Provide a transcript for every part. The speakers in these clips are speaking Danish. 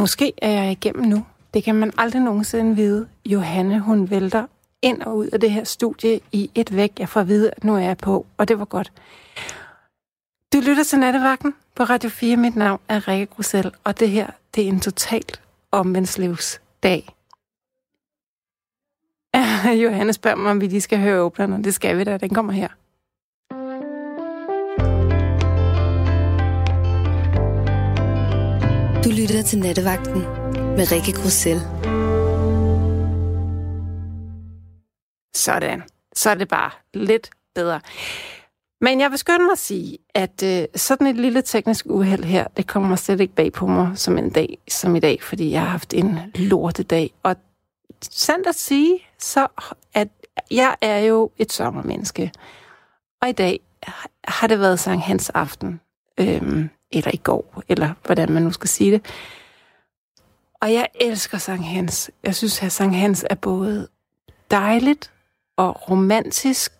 Måske er jeg igennem nu. Det kan man aldrig nogensinde vide. Johanne, hun vælter ind og ud af det her studie i et væk. Jeg får at vide, at nu er jeg på, og det var godt. Du lytter til Nattevagten på Radio 4. Mit navn er Rikke Grussel, og det her, det er en totalt omvendslivsdag. Johanne spørger mig, om vi lige skal høre åbnerne. Det skal vi da. Den kommer her. Du lytter til Nattevagten med Rikke Grussel. Sådan. Så er det bare lidt bedre. Men jeg vil skynde mig at sige, at øh, sådan et lille teknisk uheld her, det kommer slet ikke bag på mig som en dag som i dag, fordi jeg har haft en lortedag. Og sandt at sige, så at jeg er jo et sommermenneske. Og i dag har det været Sankt Hans aften. Øhm, eller i går, eller hvordan man nu skal sige det. Og jeg elsker Sankt Hans. Jeg synes, at Sankt Hans er både dejligt og romantisk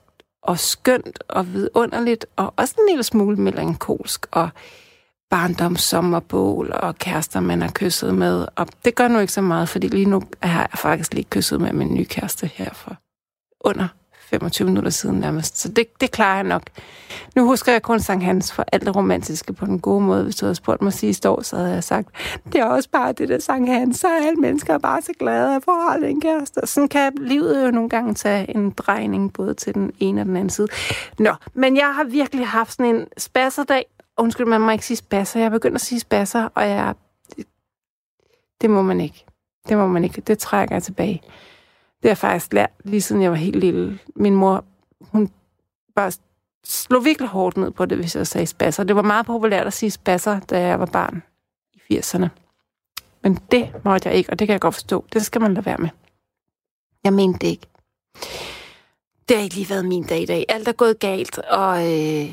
og skønt og vidunderligt, og også en lille smule melankolsk, og barndomssommerbål og kærester, man har kysset med. Og det gør nu ikke så meget, fordi lige nu har jeg faktisk lige kysset med min nye kæreste her for under 25 minutter siden nærmest. Så det, det klarer jeg nok. Nu husker jeg kun Sankt Hans for alt det romantiske på den gode måde. Hvis du havde spurgt mig sidste år, så havde jeg sagt, det er også bare det der Sankt Hans, så er alle mennesker bare så glade at få holde en kæreste. Sådan kan livet jo nogle gange tage en drejning, både til den ene og den anden side. Nå, men jeg har virkelig haft sådan en spasserdag. Undskyld, man må ikke sige spasser. Jeg begynder begyndt at sige spasser, og jeg... Det må man ikke. Det må man ikke. Det trækker jeg tilbage. Det har jeg faktisk lært, lige siden jeg var helt lille. Min mor, hun bare slog virkelig hårdt ned på det, hvis jeg sagde spasser. Det var meget populært at sige spasser, da jeg var barn i 80'erne. Men det måtte jeg ikke, og det kan jeg godt forstå. Det skal man lade være med. Jeg mente det ikke. Det har ikke lige været min dag i dag. Alt er gået galt, og øh,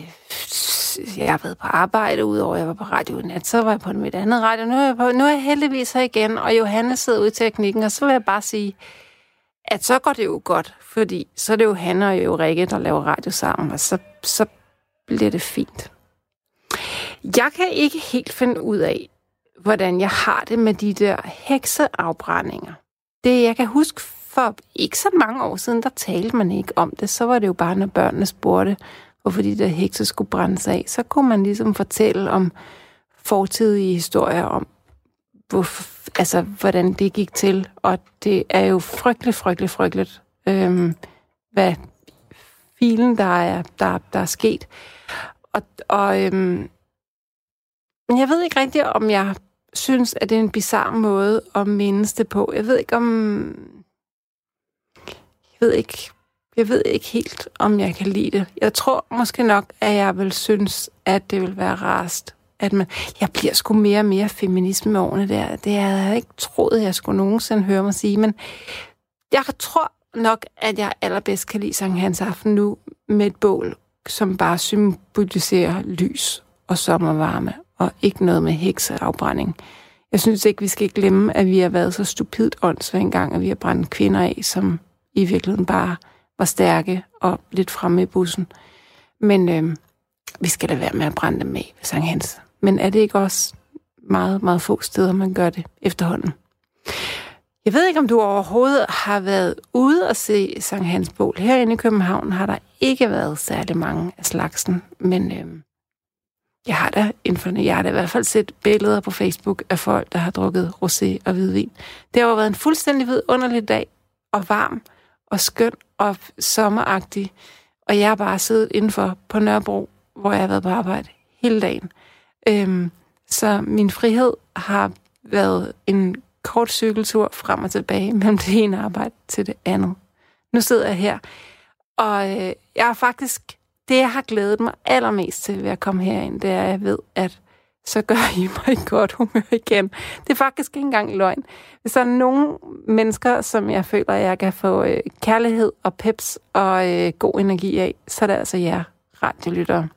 jeg har været på arbejde, udover at jeg var på radio nat, så var jeg på mit andet radio. Nu er jeg, på, nu er jeg heldigvis her igen, og Johanne sidder ude i teknikken, og så vil jeg bare sige, at så går det jo godt, fordi så er det jo han og jo Rikke, der laver radio sammen, og så, så bliver det fint. Jeg kan ikke helt finde ud af, hvordan jeg har det med de der hekseafbrændinger. Det, jeg kan huske for ikke så mange år siden, der talte man ikke om det. Så var det jo bare, når børnene spurgte, hvorfor de der hekse skulle brændes af. Så kunne man ligesom fortælle om fortidige historier om, hvor, altså, hvordan det gik til. Og det er jo frygteligt, frygteligt, frygteligt, øhm, hvad filen, der er, der, der er sket. Og, og øhm, jeg ved ikke rigtigt, om jeg synes, at det er en bizarre måde at mindes det på. Jeg ved ikke, om... Jeg ved ikke, jeg ved ikke helt, om jeg kan lide det. Jeg tror måske nok, at jeg vil synes, at det vil være rarest at man, jeg bliver sgu mere og mere feminisme med årene der. Det havde jeg ikke troet, jeg skulle nogensinde høre mig sige, men jeg tror nok, at jeg allerbedst kan lide Sankt Hans Aften nu med et bål, som bare symboliserer lys og sommervarme, og ikke noget med hekseafbrænding. Jeg synes ikke, vi skal glemme, at vi har været så stupidt åndssvagt engang, at vi har brændt kvinder af, som i virkeligheden bare var stærke og lidt fremme i bussen. Men øh, vi skal da være med at brænde dem af ved Sankt Hans. Men er det ikke også meget, meget få steder, man gør det efterhånden? Jeg ved ikke, om du overhovedet har været ude og se Sankt Hans Bål. Herinde i København har der ikke været særlig mange af slagsen, men øh, jeg har da inden jeg har da i hvert fald set billeder på Facebook af folk, der har drukket rosé og hvidvin. Det har jo været en fuldstændig vidunderlig dag, og varm, og skøn, og sommeragtig. Og jeg har bare siddet indenfor på Nørrebro, hvor jeg har været på arbejde hele dagen. Øhm, så min frihed har været en kort cykeltur frem og tilbage mellem det ene arbejde til det andet. Nu sidder jeg her, og øh, jeg har faktisk, det jeg har glædet mig allermest til ved at komme herind, det er, at jeg ved, at så gør I mig i godt humør igen. Det er faktisk ikke engang løgn. Hvis der er nogle mennesker, som jeg føler, at jeg kan få øh, kærlighed og peps og øh, god energi af, så er det altså jer radiolyttere.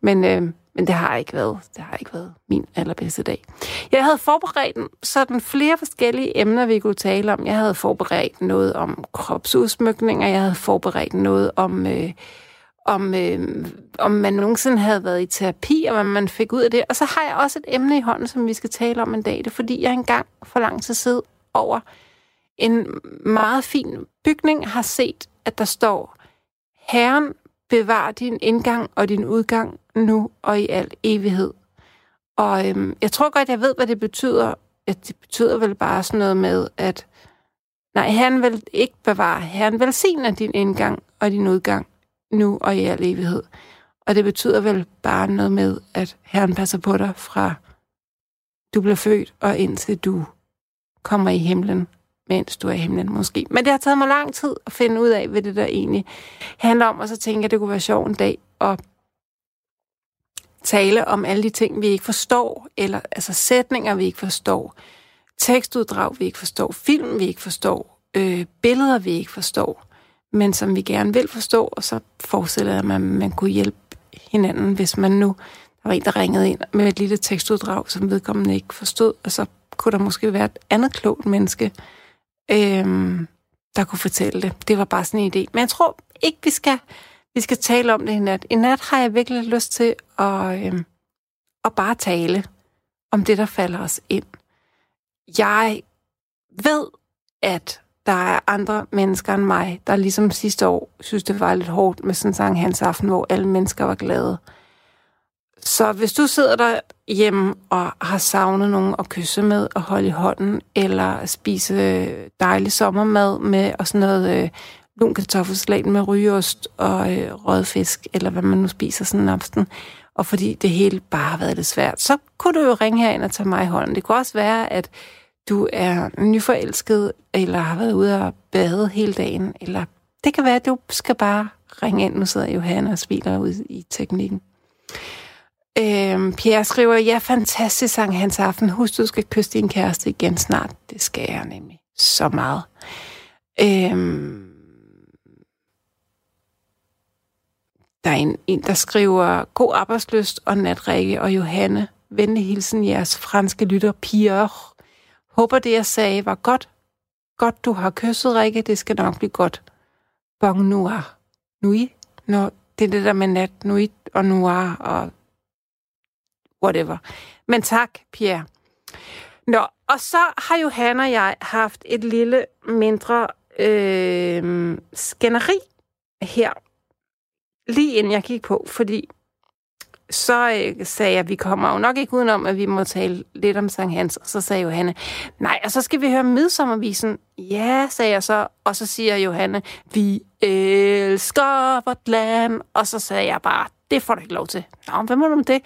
Men øh, men det har ikke været, det har ikke været min allerbedste dag. Jeg havde forberedt sådan flere forskellige emner, vi kunne tale om. Jeg havde forberedt noget om kropsudsmykninger, jeg havde forberedt noget om, øh, om, øh, om man nogensinde havde været i terapi, og hvad man fik ud af det. Og så har jeg også et emne i hånden, som vi skal tale om en dag. Det er fordi, jeg engang for lang tid siden over en meget fin bygning har set, at der står, Herren bevar din indgang og din udgang nu og i al evighed. Og øhm, jeg tror godt, jeg ved, hvad det betyder. At det betyder vel bare sådan noget med, at nej, Herren vil ikke bevare. Herren velsigner din indgang og din udgang nu og i al evighed. Og det betyder vel bare noget med, at Herren passer på dig fra du bliver født og indtil du kommer i himlen, mens du er i himlen måske. Men det har taget mig lang tid at finde ud af, hvad det der egentlig handler om, og så tænker jeg, at det kunne være sjovt en dag at tale om alle de ting, vi ikke forstår, eller altså sætninger, vi ikke forstår, tekstuddrag, vi ikke forstår, film, vi ikke forstår, øh, billeder, vi ikke forstår, men som vi gerne vil forstå, og så forestiller jeg, at man, man kunne hjælpe hinanden, hvis man nu, der var en, der ringede ind med et lille tekstuddrag, som vedkommende ikke forstod, og så kunne der måske være et andet klogt menneske, øh, der kunne fortælle det. Det var bare sådan en idé. Men jeg tror ikke, vi skal, vi skal tale om det i nat. I nat har jeg virkelig lyst til at, øh, at bare tale om det, der falder os ind. Jeg ved, at der er andre mennesker end mig, der ligesom sidste år synes, det var lidt hårdt med sådan en sang Hans Aften, hvor alle mennesker var glade. Så hvis du sidder der hjemme og har savnet nogen at kysse med og holde i hånden, eller spise dejlig sommermad med og sådan noget øh, lun kartoffelsalat med rygeost og øh, rød fisk, eller hvad man nu spiser sådan en aften, og fordi det hele bare har været lidt svært, så kunne du jo ringe herind og tage mig i hånden. Det kunne også være, at du er nyforelsket, eller har været ude og bade hele dagen, eller det kan være, at du skal bare ringe ind. Nu sidder Johanna og smiler ud i teknikken. Øhm, Pierre skriver, ja, fantastisk sang hans aften. Husk, du skal kysse din kæreste igen snart. Det skal jeg nemlig så meget. Øhm, der er en, en, der skriver, god arbejdsløst og natrikke og Johanne. Venlig hilsen jeres franske lytter, Pierre. Håber det, jeg sagde, var godt. Godt, du har kysset, Rikke. Det skal nok blive godt. Bon noir. Nui? Når det er det der med nat, nuit og noir og whatever. Men tak, Pierre. Nå, og så har Johanna og jeg haft et lille mindre øh, skænderi her, lige inden jeg gik på, fordi så øh, sagde jeg, at vi kommer jo nok ikke udenom, at vi må tale lidt om Sankt Hans. Og så sagde Johanne, nej, og så skal vi høre midsommervisen. Ja, sagde jeg så. Og så siger Johanne, vi elsker vort land. Og så sagde jeg bare, det får du ikke lov til. Nå, hvad må du med det?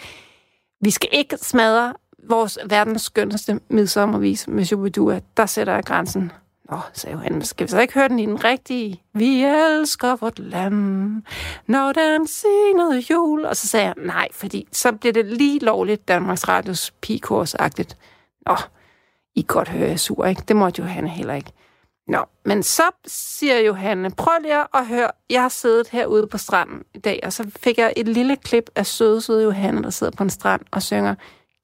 Vi skal ikke smadre vores verdens skønneste midsommervis med Shubidua. Der sætter jeg grænsen. Nå, sagde han, skal vi så ikke høre den i den rigtige? Vi elsker vort land, når den siger jul. Og så sagde jeg, nej, fordi så bliver det lige lovligt Danmarks Radios pigekursagtigt. Nå, I kan godt høre, jeg sur, ikke? Det måtte Johanne heller ikke. Nå, men så siger Johanne, prøv lige at høre, jeg har siddet herude på stranden i dag, og så fik jeg et lille klip af søde, søde Johanne, der sidder på en strand og synger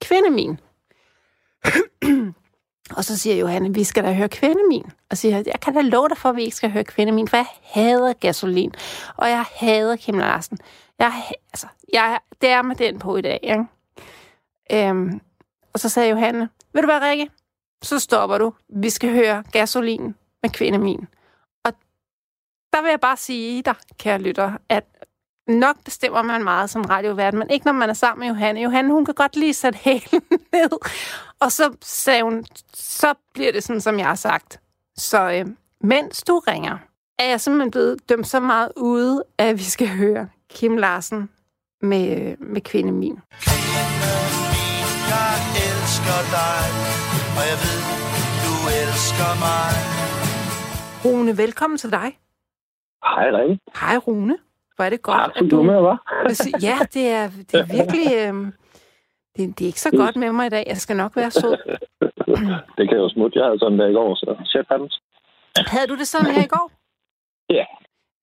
Kvinde min og så siger Johanne, vi skal da høre kvindemin. Og siger, jeg kan da love dig for, at vi ikke skal høre kvindemin, for jeg hader gasolin, og jeg hader Kim Larsen. Jeg, altså, jeg, det er med den på i dag, ikke? Øhm, og så sagde Johanne, vil du være Rikke? Så stopper du. Vi skal høre gasolin med kvindemin. Og der vil jeg bare sige dig, kære lytter, at nok bestemmer man meget som radiovært, men ikke når man er sammen med Johanne. Johanne, hun kan godt lige sætte hælen ned. Og så sagde hun, så bliver det sådan, som jeg har sagt. Så øh, mens du ringer, er jeg simpelthen blevet dømt så meget ude, at vi skal høre Kim Larsen med, øh, med. Jeg elsker dig, og jeg ved, du elsker mig. Rune, velkommen til dig. Hej, Rikke. Hej, Rune. Hvor er det godt, ja, at du... med, hva'? ja, det er, det er virkelig... Øh, det, det er ikke så godt med mig i dag. Jeg skal nok være sød. det kan jo smutte. Jeg havde sådan der i går, så shit happens. Havde du det sådan her i går? Ja.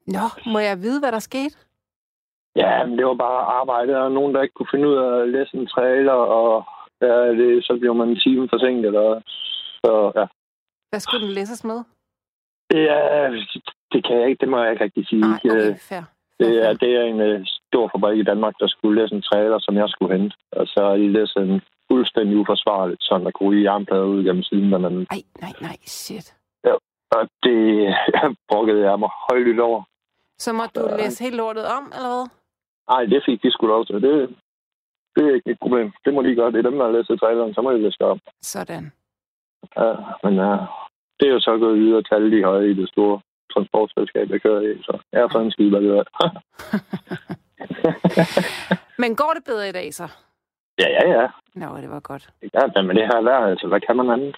Nå, må jeg vide, hvad der skete? Ja, men det var bare arbejde, og nogen, der ikke kunne finde ud af at læse en trailer, og ja, det, så blev man en time forsinket, og så ja. Hvad skulle den læses med? Ja, det kan jeg ikke. Det må jeg ikke rigtig sige. Nej, okay, fair. Det er, det er en uh, stor fabrik i Danmark, der skulle læse en trailer, som jeg skulle hente. Og så har de læst en fuldstændig uforsvarligt, sådan der kunne i armplader ud gennem siden. Men, Nej, nej, nej, shit. og det brokkede jeg mig højlydt over. Så må du læse helt lortet om, eller hvad? Nej, det fik de sgu lov til. Det, det er ikke et problem. Det må de gøre. Det er dem, der har læst traileren, så må de læse op. Sådan. Ja, men ja, det er jo så gået videre til alle de høje i det store transportselskab, jeg kører i. Så jeg er for en skide, er. Men går det bedre i dag, så? ja, ja, ja. Nå, det var godt. Ja, men det her vejr, altså, hvad kan man andet?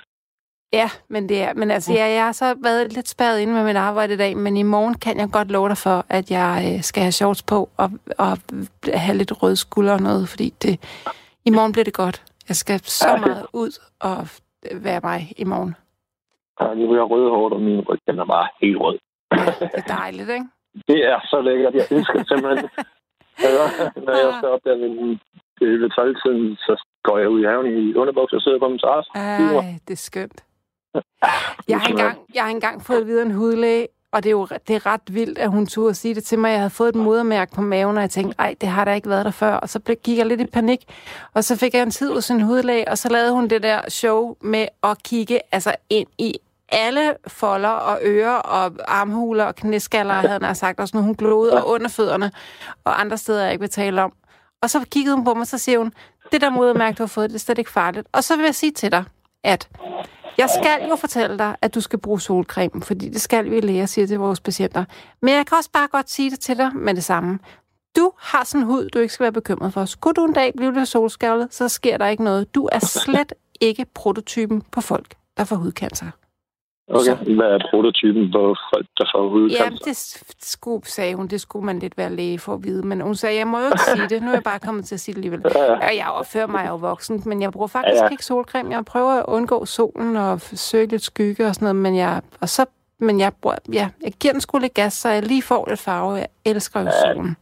Ja, men det er, men altså, ja, jeg har så været lidt spærret inde med mit arbejde i dag, men i morgen kan jeg godt love dig for, at jeg øh, skal have shorts på og, og have lidt røde skuldre og noget, fordi det, i morgen bliver det godt. Jeg skal så meget ud og være mig i morgen. Ja, nu er jeg rødhårdt, og min ryg, den er bare helt rød. Ja, det er dejligt, ikke? Det er så lækkert. Jeg elsker det simpelthen. Når jeg står op der ved, ved 12 tiden, så går jeg ud i haven i underbukser og sidder på min terrasse. Ej, det er skønt. Jeg har engang, jeg har engang fået videre en hudlæge, og det er jo det er ret vildt, at hun turde sige det til mig. Jeg havde fået et modermærke på maven, og jeg tænkte, ej, det har der ikke været der før. Og så blev, gik jeg lidt i panik, og så fik jeg en tid hos en hudlæge, og så lavede hun det der show med at kigge altså ind i alle folder og ører og armhuler og knæskaller, havde han sagt, og sådan hun glodede og under fødderne, og andre steder, jeg ikke vil tale om. Og så kiggede hun på mig, og så siger hun, det der modermærke, du har fået, det er slet ikke farligt. Og så vil jeg sige til dig, at jeg skal jo fortælle dig, at du skal bruge solcreme, fordi det skal vi lære, siger til vores patienter. Men jeg kan også bare godt sige det til dig med det samme. Du har sådan en hud, du ikke skal være bekymret for. Skulle du en dag blive lidt solskaldet, så sker der ikke noget. Du er slet ikke prototypen på folk, der får hudcancer. Okay, hvad er prototypen på folk, der får hudcancer? Ja, det skulle, sagde hun, det skulle man lidt være læge for at vide. Men hun sagde, jeg må jo ikke sige det. Nu er jeg bare kommet til at sige det alligevel. Og jeg opfører mig jo voksen, men jeg bruger faktisk Ja, ja, ja. ikke solcreme. Jeg prøver at undgå solen og søge lidt skygge og sådan noget. Men jeg, og så, men jeg, bruger, ja, jeg giver den sgu lidt gas, så jeg lige får lidt farve. Jeg elsker jo solen.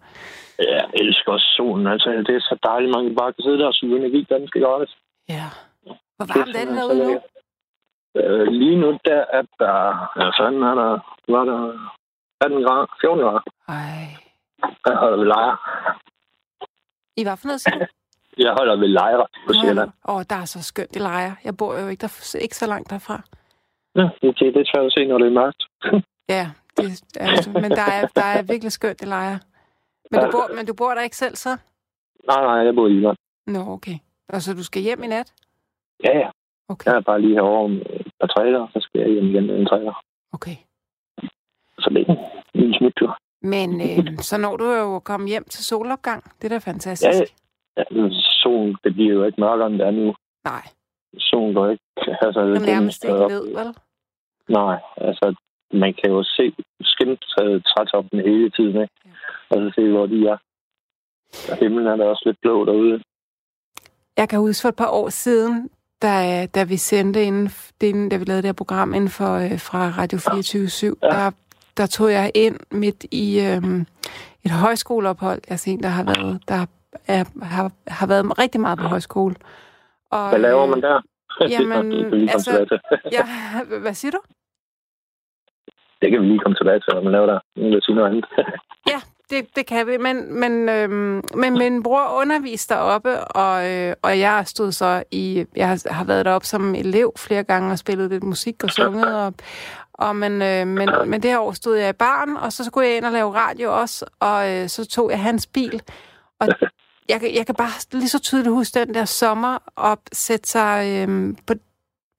Jeg elsker også solen. Altså, det er så dejligt, man kan bare sidde der og suge energi, skal gøres. Ja. Hvor varmt er det så derude nu? Øh, lige nu, der er der... Ja, fanden er der... Var der 18 grader? 14 grader? Ej. Jeg holder ved lejre. I hvad for noget, siger du? Jeg holder ved lejre på Sjælland. Åh, oh, der er så skønt i lejre. Jeg bor jo ikke, der, ikke så langt derfra. Ja, okay, det er svært at se, når det er mørkt. Ja, det altså, men der er, der er virkelig skønt i lejre. Men du, bor, men du bor der ikke selv, så? Nej, nej, jeg bor i Jylland. Nå, okay. Og så du skal hjem i nat? Ja, ja. Okay, Jeg er bare lige herovre med et par træder, så skal jeg hjem igen med en træder. okay. Så det er en smuttur. Men øh, så når du jo at komme hjem til solopgang. Det er da fantastisk. Ja, ja, solen, det bliver jo ikke mørkere, end det er nu. Nej, Solen går ikke... Altså, den den nærmest ikke ned, vel? Nej, altså, man kan jo se skimtræet trætoppen hele tiden, ikke? Og så se, hvor de er. Og himlen er da også lidt blå derude. Jeg kan huske for et par år siden, da, da vi sendte inden, inden, da vi lavede det her program inden for, øh, fra Radio 24 ja. der, der tog jeg ind midt i øhm, et højskoleophold. Jeg er en, der har været, der er, har, har været rigtig meget på højskole. Og, Hvad laver man der? jamen, det kan vi lige komme altså-. Ja, hvad siger du? Det kan vi lige komme tilbage til, hvad man laver der. Nu vil jeg sige noget andet. Ja, det, det kan vi, men, men, øhm, men min bror underviste deroppe, og, øh, og jeg stod så i, jeg har, har været deroppe som elev flere gange og spillet lidt musik og sunget, og, og men, øh, men, men det her år stod jeg i barn, og så skulle jeg ind og lave radio også, og øh, så tog jeg hans bil, og jeg, jeg kan bare lige så tydeligt huske den der sommer op, sætte sig øh, på,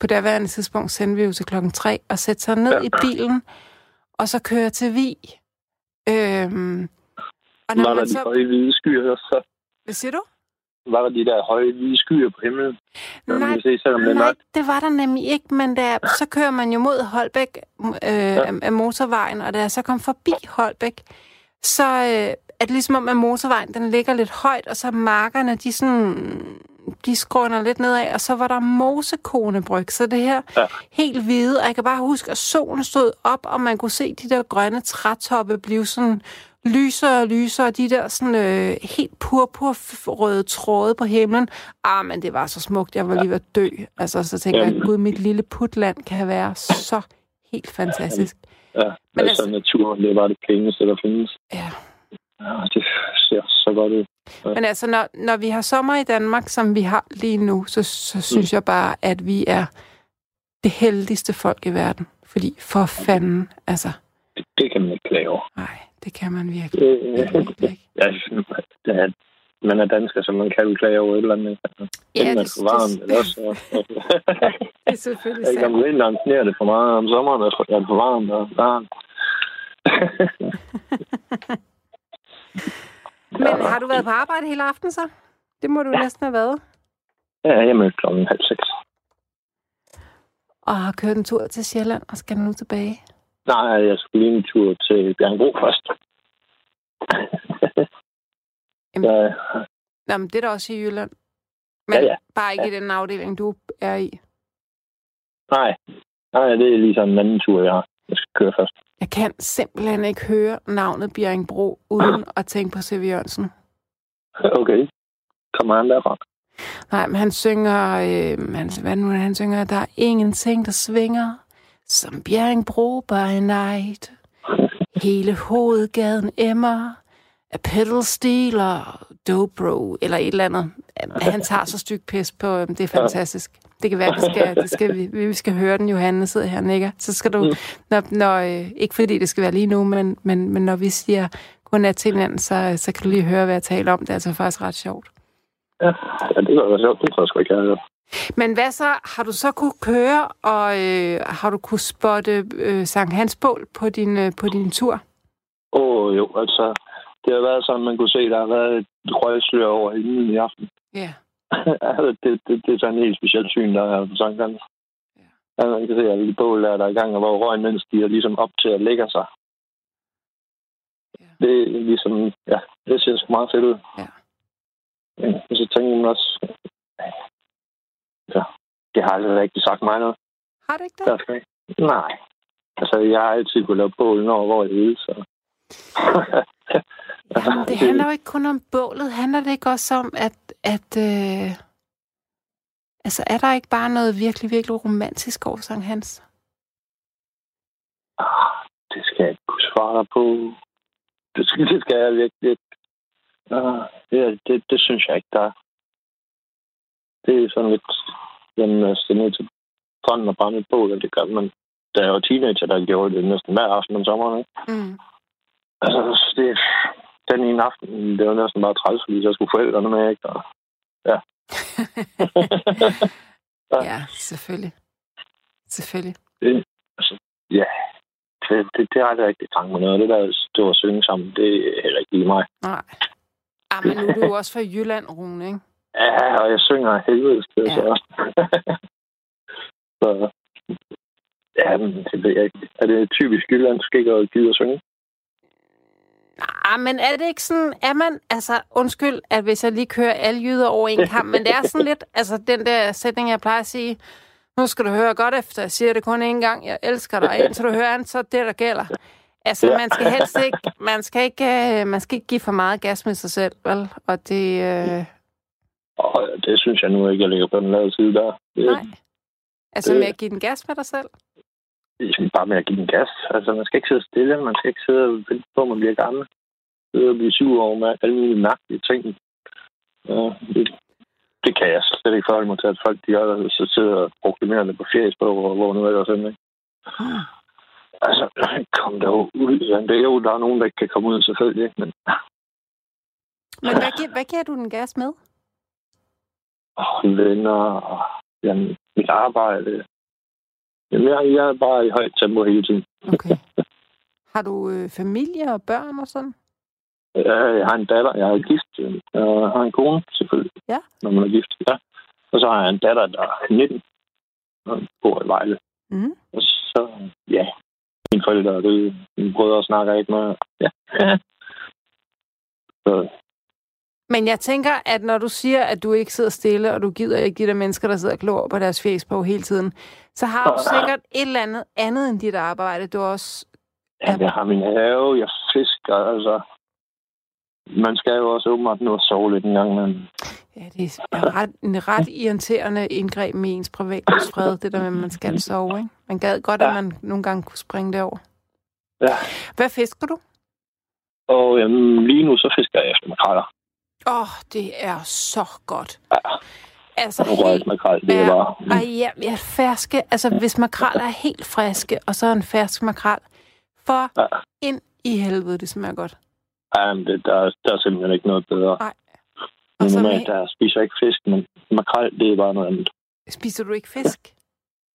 på derværende tidspunkt, sendte vi jo til klokken tre, og sætte sig ned i bilen, og så køre til Vi. Øhm, og når Var der man de så... høje hvide skyer så? Hvad siger du? Var der de der høje hvide skyer på himlen? Nej, se, selvom det Nej, mørkt. det var der nemlig ikke, men der, så kører man jo mod Holbæk øh, af, af motorvejen, og da jeg så kom forbi Holbæk, så øh, er det ligesom om, at motorvejen den ligger lidt højt, og så markerne, de sådan, de skråner lidt nedad, og så var der mosekonebryg, så det her Ja. helt hvide, og jeg kan bare huske, at solen stod op, og man kunne se de der grønne trætoppe blive sådan lysere og lysere, og de der sådan øh, helt purpurrøde tråde på himlen. Ah, men det var så smukt, jeg var lige ved at dø. Altså, så tænker jeg, gud, mit lille putland kan være så helt fantastisk. Ja, Men altså, altså- naturen, det er bare det pæneste, der findes. Ja. Ja, det ser så godt ud. Men altså, når, når vi har sommer i Danmark, som vi har lige nu, så, så synes mm. jeg bare, at vi er det heldigste folk i verden. Fordi for fanden, altså... Det, det kan man ikke klage over. Nej, det kan man virkelig, ikke. Ja, det er, man er dansker, så man kan jo klage over et eller andet. Ja, Inden det, er for varmt, det, eller også. det er selvfølgelig Ikke om sandt. vinteren sneer det for meget, om sommeren er det for varmt og varmt. Men har du været på arbejde hele aften så? Det må du ja. næsten have været. Ja, jeg mødte klokken halv seks. Og har kørt en tur til Sjælland og skal nu tilbage. Nej, jeg skulle lige en tur til Bjergbro først. Jamen. Så, Nå, men det er da også i Jylland. Men Ja, ja. bare ikke i den afdeling, du er i. nej, nej, det er lige sådan en anden tur, jeg har. Jeg skal køre først. Jeg kan simpelthen ikke høre navnet Bjerringbro uden at tænke på C.V. Jørgensen. Okay. Kommer han derfra? Nej, men han synger... Øh, han, hvad nu han synger? Der er ingenting, der svinger som Bjerringbro by night. Hele hovedgaden emmer af pedalstil og dobro, eller et eller andet. Han tager så stykke pis på, øhm, det er fantastisk. Det kan være, vi skal, det skal, vi, vi skal høre den, Johanne sidder her og nikker. Så skal du, når, når, øh, ikke fordi det skal være lige nu, men, men, men når vi siger godnat til hinanden, så, øh, så kan du lige høre, hvad jeg taler om. Det er altså faktisk ret sjovt. Ja, ja det var sjovt. Det tror jeg sgu ikke, jeg. Men hvad så? Har du så kunne køre, og øh, har du kunne spotte øh, Sankt Hans bål på din, øh, på din tur? Åh, oh, jo, altså... Det har været sådan, man kunne se, der har været et røgslør over himlen i aften. Ja. altså, det, det, det er sådan en helt specielt syn, der er på Sankt Hans. Ja. Ja, man kan se, at de bål der, der er i gang, og hvor røgen den stiger ligesom op til at lægge sig. Ja. Det er ligesom, ja, det ser sgu meget fedt ud. Ja. ja så tænker man også, ja, det har aldrig rigtig sagt mig noget. Har du ikke det? Der skal. Nej. Altså, jeg har altid kunnet lave bål, når hvor jeg vil, så... Jamen, det handler jo ikke kun om bålet. Handler det ikke også om, at... at øh, altså, er der ikke bare noget virkelig, virkelig romantisk over Sankt Hans? Ah, det skal jeg ikke kunne svare dig på. Det skal, det skal jeg virkelig ikke. Ah, det, det, det synes jeg ikke, der er. Det er sådan lidt... Jamen, altså, det er ned til branden og brænde et bål, og det gør man. Da jeg var teenager, der gjorde det næsten hver aften om sommeren, ikke? Mm. Altså, det, den ene aften, det var næsten bare træls, fordi så skulle forældrene med, ikke? Og, ja. ja, selvfølgelig. Selvfølgelig. det, altså, ja, det, det, det har jeg rigtig trang med noget. Det der stå og synge sammen, det er heller ikke lige mig. Nej. Ah, men nu er du også fra Jylland, Rune, ikke? Ja, og jeg synger af helvede til Ja. så. så ja, men det ved jeg ikke. Er det typisk jyllandsk ikke at gide at synge? Ah, men er det ikke sådan, er man, altså undskyld, at hvis jeg lige kører alle jyder over en kamp, men det er sådan lidt, altså den der sætning, jeg plejer at sige, nu skal du høre godt efter, jeg siger det kun én gang, jeg elsker dig, indtil du hører andet, så det, der gælder. Altså, Ja. man skal helst ikke, man skal ikke, øh, man skal ikke give for meget gas med sig selv, vel? Og det, øh, Og det synes jeg nu ikke, jeg ligger på den lade side der. Nej. Altså det- med at give den gas med dig selv? er bare med at give den gas. Altså, man skal ikke sidde stille. Man skal ikke sidde og vente på, at man bliver gammel. Sidde og blive sur over med alle mulige mærkelige ting. Ja, det, det kan jeg slet ikke forholde mig til, at folk de det, så sidder og proklamerer det på Facebook, og hvor nu er der sådan, ikke? Altså, kom dog ud. Ja, det er jo, der er nogen, der ikke kan komme ud, selvfølgelig, ikke? Men Men hvad, gi- hvad giver du den gas med? Åh, venner, og jamen, mit arbejde. Jamen, jeg, jeg er bare i højt tempo hele tiden. Okay. Har du øh, familie og børn og sådan? Ja, jeg har en datter, jeg er gift. Jeg har en kone, selvfølgelig. Ja. Når man er gift, ja. Og så har jeg en datter, der er 19 og bor i Vejle. Mm. Og så, ja, mine forældre er døde. Mine brødre snakker ikke med. Ja. så, Men jeg tænker, at når du siger, at du ikke sidder stille, og du gider ikke de der mennesker, der sidder og klor på deres Facebook hele tiden, så har du sikkert et eller andet andet end dit arbejde. Du også... ja, jeg har min have, jeg fisker, altså. Man skal jo også åbenbart nu at sove lidt en gang, men Ja, det er ret, en ret irriterende indgreb med ens privatlivsfred, det der med, at man skal sove, ikke? Man gad godt, at Ja. man nogle gange kunne springe det over. Ja. Hvad fisker du? Og øhm, lige nu så fisker jeg efter makraller. Åh, oh, det er så godt. Ja. Altså, røget makrel, det er ja, bare... Ej, ja, ja, ferske. Altså, hvis makrel er helt friske, og så en fersk makrel, for Ja. ind i helvede, det smager godt. Ja, men det, der, der er simpelthen ikke noget bedre. Nej. Og så normalt, med, der spiser ikke fisk, men makrel, det er bare noget andet. spiser du ikke fisk?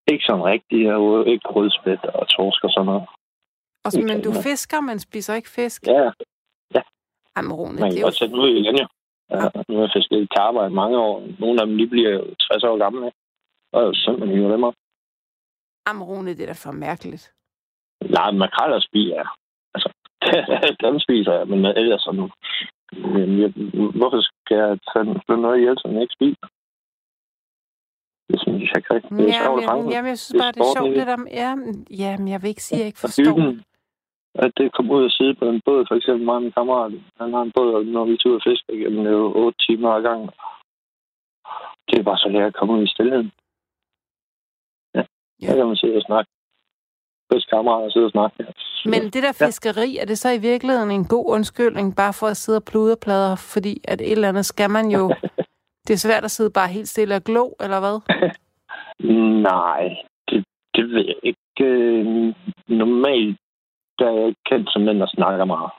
Ikke sådan rigtigt. Jeg er ikke rødspæt og torsk og sådan noget. Og så, men du ja. fisker, men spiser ikke fisk? Ja, Ej, men Rune, man det kan er jo... sætte ud igen, jo. Ja, nu har jeg fisket karper i mange år. Nogle af dem, de bliver jo 60 år gamle. Og det er synd, man hiver dem op. Rune, det er da for mærkeligt. Nej, makreller spiser jeg. Altså, dem spiser jeg, men ellers sådan... Jamen, jeg, hvorfor skal jeg tage slå noget ihjel, som jeg ikke spiser? Det synes jeg ikke rigtigt. Det er Ja, sjovt at fange. jamen, jeg synes Det er bare, det er sporten i sjovt, det. det der... Ja, men- ja, men jeg vil ikke sige, at jeg ikke forstår det. At det kommer ud og sidde på en båd, for eksempel mig og min kammerat, han har en båd, og når vi ude og fiske igennem, det er jo otte timer ad gangen. Det er bare så lært at komme ud i stillheden. Ja, Ja. der kan man sidde og snakke. Fisk kammerater og sidde og snakke. Ja. Men det der fiskeri, er det så i virkeligheden en god undskyldning, bare for at sidde og pludre plader, fordi at et eller andet skal man jo... Det er svært at sidde bare helt stille og glo, eller hvad? Nej, det, det ved jeg ikke. Øh, Normalt, der er jeg ikke kendt som den, der snakker meget.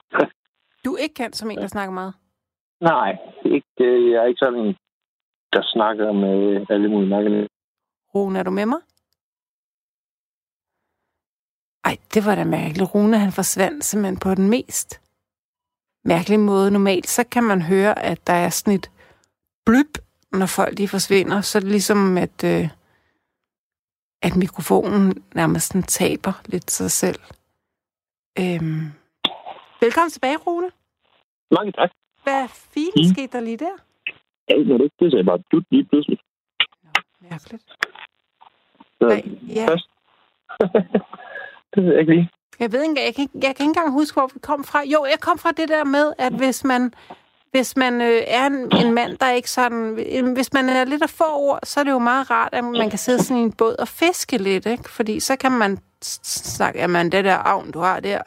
Du er ikke kendt som en, der snakker meget. Nej, ikke, øh, jeg er ikke sådan en, der snakker med alle mulige mærkelige. Rune, er du med mig? Ej, det var da mærkeligt. Rune, han forsvandt simpelthen på den mest mærkelige måde. Normalt, så kan man høre, at der er sådan et blyp, når folk de forsvinder. Så er det ligesom, at, øh, at mikrofonen nærmest sådan taber lidt sig selv. Øhm. Velkommen tilbage, Rune. Mange tak. Hvad fint Mm. skete der lige der? Ja, det, det, det sagde bare dut lige pludselig. Mærkeligt. Så, Hvad- ja. først. det ved jeg ikke lige. Jeg ved ikke, jeg kan, jeg kan ikke engang huske, hvor vi kom fra. Jo, jeg kom fra det der med, at hvis man, hvis man øh, er en, en mand, der ikke sådan... øh, Hvis man er lidt af få ord, så er det jo meget rart, at man kan sidde sådan i en båd og fiske lidt, ikke? Fordi så kan man snakke, jamen det der avn, du har der,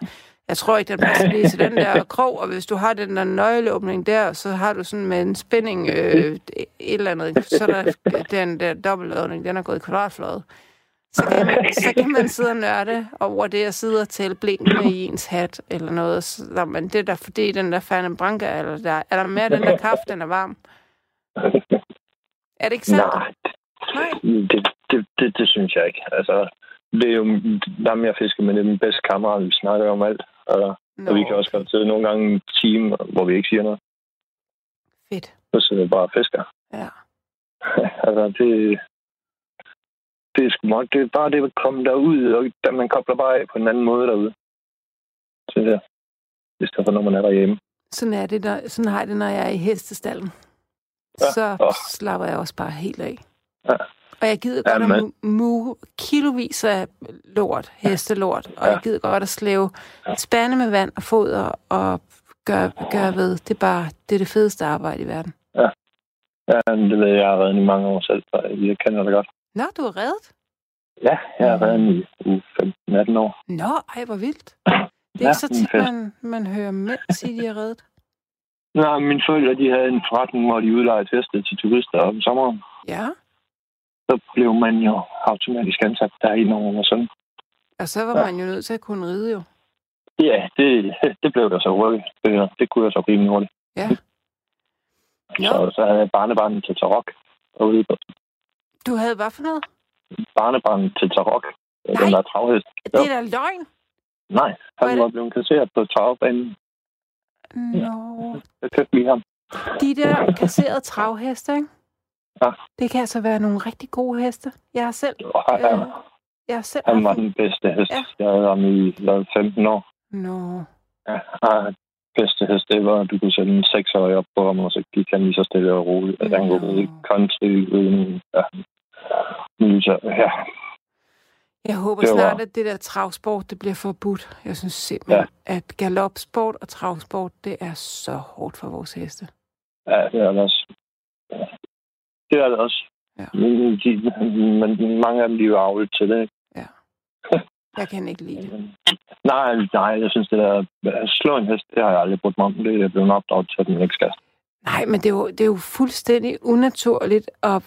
jeg tror ikke, den passer lige til den der krog, og hvis du har den der nøgleåbning der, så har du sådan med en spænding øh, et eller andet, så er der den der dobbeltåbning, den er gået i kvadratflade. Så kan, man, så kan man sidde og nørde over det, og sidde og tælle blinkene i ens hat, eller noget. Så, men det er da fordi, den der Ferne Branca, eller der, er der mere den der kaffe, den er varm. Er det ikke sandt? Nej, Nej. det, det, det, det synes jeg ikke. Altså, det er jo dem, jeg fisker med, det er min bedste kammerat. Vi snakker om alt. Og, og vi kan også godt sidde nogle gange en time, hvor vi ikke siger noget. fedt. Så sidder vi bare og fisker. Ja. altså, det, det er sgu meget. Det er bare det at komme derud, og da man kobler bare af på en anden måde derude. Så det, i stedet for, når man er derhjemme. Sådan, er det, når, sådan har jeg det, når jeg er i hestestallen. Ja. Så Åh. slapper jeg også bare helt af. Ja. Og jeg gider Ja, godt at men- mu- muge kilovis af lort, hestelort, og Ja. jeg gider godt at slæve et spande med vand og foder og gøre, gøre ved. Det er bare det, er det fedeste arbejde i verden. Ja, men det ved jeg, jeg har reddet i mange år selv, så jeg kender det godt. Nå, du er reddet? Ja, jeg har reddet i uge 15-18 år. Nå, ej, hvor vildt. Det er Ja, ikke så tit, man, man hører mænd sige, de er reddet. Nej, mine forældre, de havde en forretning, hvor de udlejede heste til turister om sommeren. Ja, Så blev man jo automatisk ansat der i nogle og sådan. og så var Ja. man jo nødt til at kunne ride jo. Ja, det, det blev der så hurtigt. Det, det kunne jeg så rimelig hurtigt. Ja. Så, så havde jeg barnebarnet til Tarok. derude på du havde hvad for noget? barnebarnet til Tarok. Nej. Den der travhest. Det er da løgn. Nej, han var blevet kasseret på travbanen. Nå, Jeg købte lige ham. de der kasserede travheste, ikke? Ja. Det kan altså være nogle rigtig gode heste. Jeg har selv, Og han, øh, jeg har selv han var den bedste hest. Ja. Jeg havde ham i hvad, 15 år. Nå, Ja, bedste hest, det var, at du kunne sætte en seksårig op på ham, og så gik han lige så stille og roligt. At han Nå. kunne i country uden... Ja. Så, ja, jeg håber Det var- snart, at det der travsport, det bliver forbudt. Jeg synes simpelthen, ja. at galopsport og travsport, det er så hårdt for vores heste. ja, det er det også. Ja. Det er det også. Ja. Men, de, men mange af dem, de er jo avlet til det. ikke? Jeg kan ikke lide det. Nej, nej, jeg synes, det der at slå en hest, det har jeg aldrig brugt mig om. Det er blevet opdraget til, at man ikke skal. Nej, men det er jo, det er jo fuldstændig unaturligt at,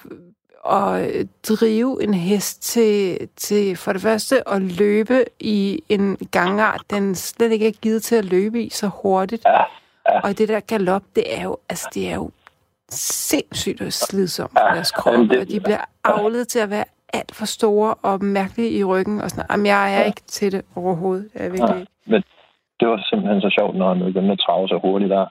at drive en hest til, til for det første at løbe i en gangart, den slet ikke er givet til at løbe i så hurtigt. Ja, ja. Og det der galop, det er jo, altså, det er jo sindssygt slidsomt for deres krop, det- og de bliver avlet til at være alt for store og mærkelige i ryggen. Og sådan. Jamen, jeg er ikke til det overhovedet. Jeg er virkelig Ja. Men det var simpelthen så sjovt, når han begyndte at trave så hurtigt der.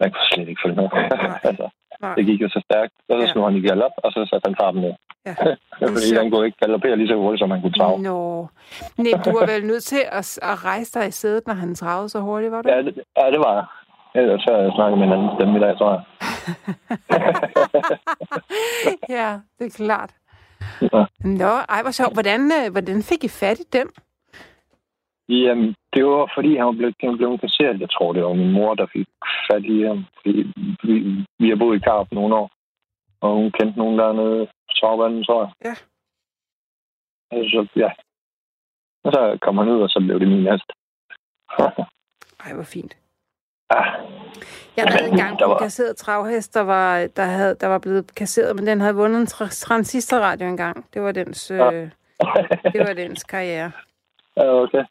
Jeg kunne slet ikke følge med. altså, Nej. det gik jo så stærkt. Og så Ja. slog han i galop, og så satte han farten ned. Ja. Fordi han kunne ikke galopere lige så hurtigt, som han kunne trave. Nå. Nej, du var vel nødt til at, at rejse dig i sædet, når han travede så hurtigt, var du? Ja, det, ja, det var jeg. Ellers så jeg snakket med en anden stemme i dag, tror jeg. ja, det er klart. Ja. Nå, ej, hvor sjovt. Hvordan, øh, hvordan fik I fat i den? Jamen, det var fordi, han var blevet, han blev kasseret. Jeg tror, det var min mor, der fik fat i ham. Fordi vi, vi har boet i Karup nogle år, og hun kendte nogen dernede på Travvandet, tror jeg. Ja. Altså, ja. Og så kom han ud, og så blev det min hest. Ej, hvor fint. ja, Jeg havde engang Der på en var- kasseret travhest, der var, der, havde, der var blevet kasseret, men den havde vundet en tra- transistorradio engang. Det var dens, øh, det var dens karriere. ja, okay.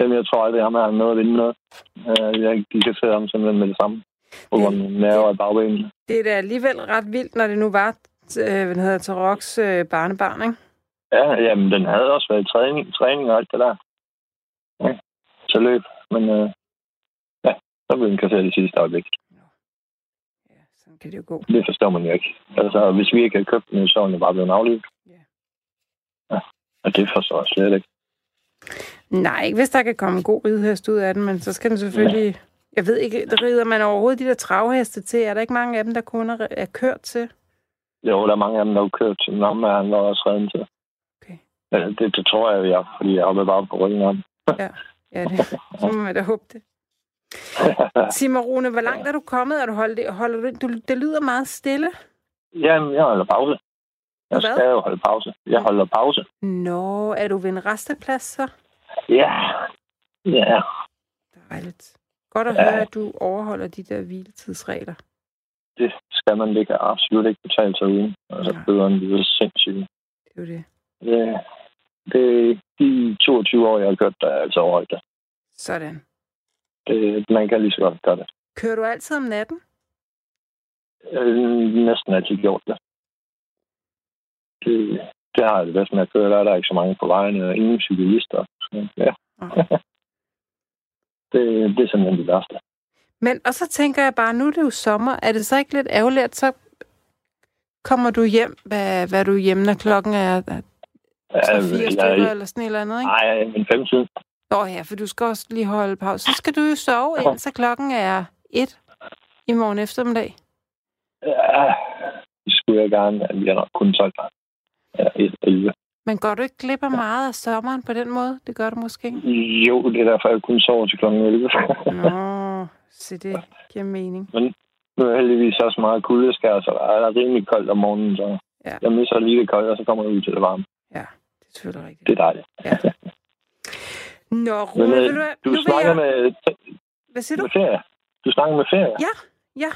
Jamen, jeg tror aldrig, ham har noget at vinde noget. Øh, Jeg gik ham simpelthen med det samme. På grund af nerver i bagbenene. Det er da alligevel ret vildt, når det nu var, øh, hvad den hedder, Taroks øh, barnebarn, ikke? Ja, jamen, den havde også været i træning, træning og alt det der. Ja, til løb. Men øh, ja, så blev den kasseret i sidste øjeblik. Ja, sådan kan det jo gå. Det forstår man jo ikke. Altså, hvis vi ikke havde købt den, så var den bare blevet aflivet. Ja. ja. Og det forstår jeg slet ikke. Nej, ikke hvis der kan komme en god ridehest ud af den, men så skal den selvfølgelig... Jeg ved ikke, der rider man overhovedet de der travheste til? Er der ikke mange af dem, der kun er, er kørt til? Jo, der er mange af dem, der har kørt til Namma, han var også redden til. Okay. Ja, det, det, tror jeg, jeg, fordi jeg hoppede bare på ryggen af ham. Ja, det, så må man da håbe det. Sig mig, Rune, hvor langt er du kommet? Er du holdt, holder du, du, det lyder meget stille. Jamen, jeg holder pause. Jeg Hvad? skal jo holde pause. Jeg holder pause. Nå, er du ved en resteplads så? Ja. Ja. Dejligt. Godt at Ja. høre, at du overholder de der hviletidsregler. Det skal man ikke absolut ikke betale sig uden. Altså, Nej. bøderne, de er sindssyge. Det er jo det. Det, det, de 22 år, jeg har kørt, der er altså overholdt det. Sådan. det. Man kan lige så godt gøre det. Kører du altid om natten? Øh, næsten altid gjort det. Det, det har jeg det bedst med at køre. Der er der ikke så mange på vejen, og ingen cyklister. Så, ja, Okay. det, det er simpelthen det værste. Men, og så tænker jeg bare, nu er det jo sommer. Er det så ikke lidt ærgerligt, at så kommer du hjem, hvad, hvad er du hjemme, når klokken er er Ja, 3-4 jeg- stykker eller sådan et eller andet, ikke? Nej, men fem tid. Nå ja, for du skal også lige holde pause. Så skal du jo sove ind, så klokken er et i morgen eftermiddag. Ja, det skulle jeg gerne. at Vi har nok kun 12 Ja, 11. Men går du ikke glip af meget af sommeren på den måde? Det gør du måske. Jo, det er derfor, jeg kun sover til klokken 11. Nå, se det giver mening. nu er heldigvis også meget kuldeskær, så der er rimelig koldt om morgenen, så Ja. jeg misser lige det koldt, og så kommer jeg ud til det varme. Ja, det er selvfølgelig rigtigt. Det er dejligt. Nå, Men Rune, øh, vil du, du nu snakker jeg... med, Hvad siger du? med ferie. Du snakker med ferie. Ja, ja.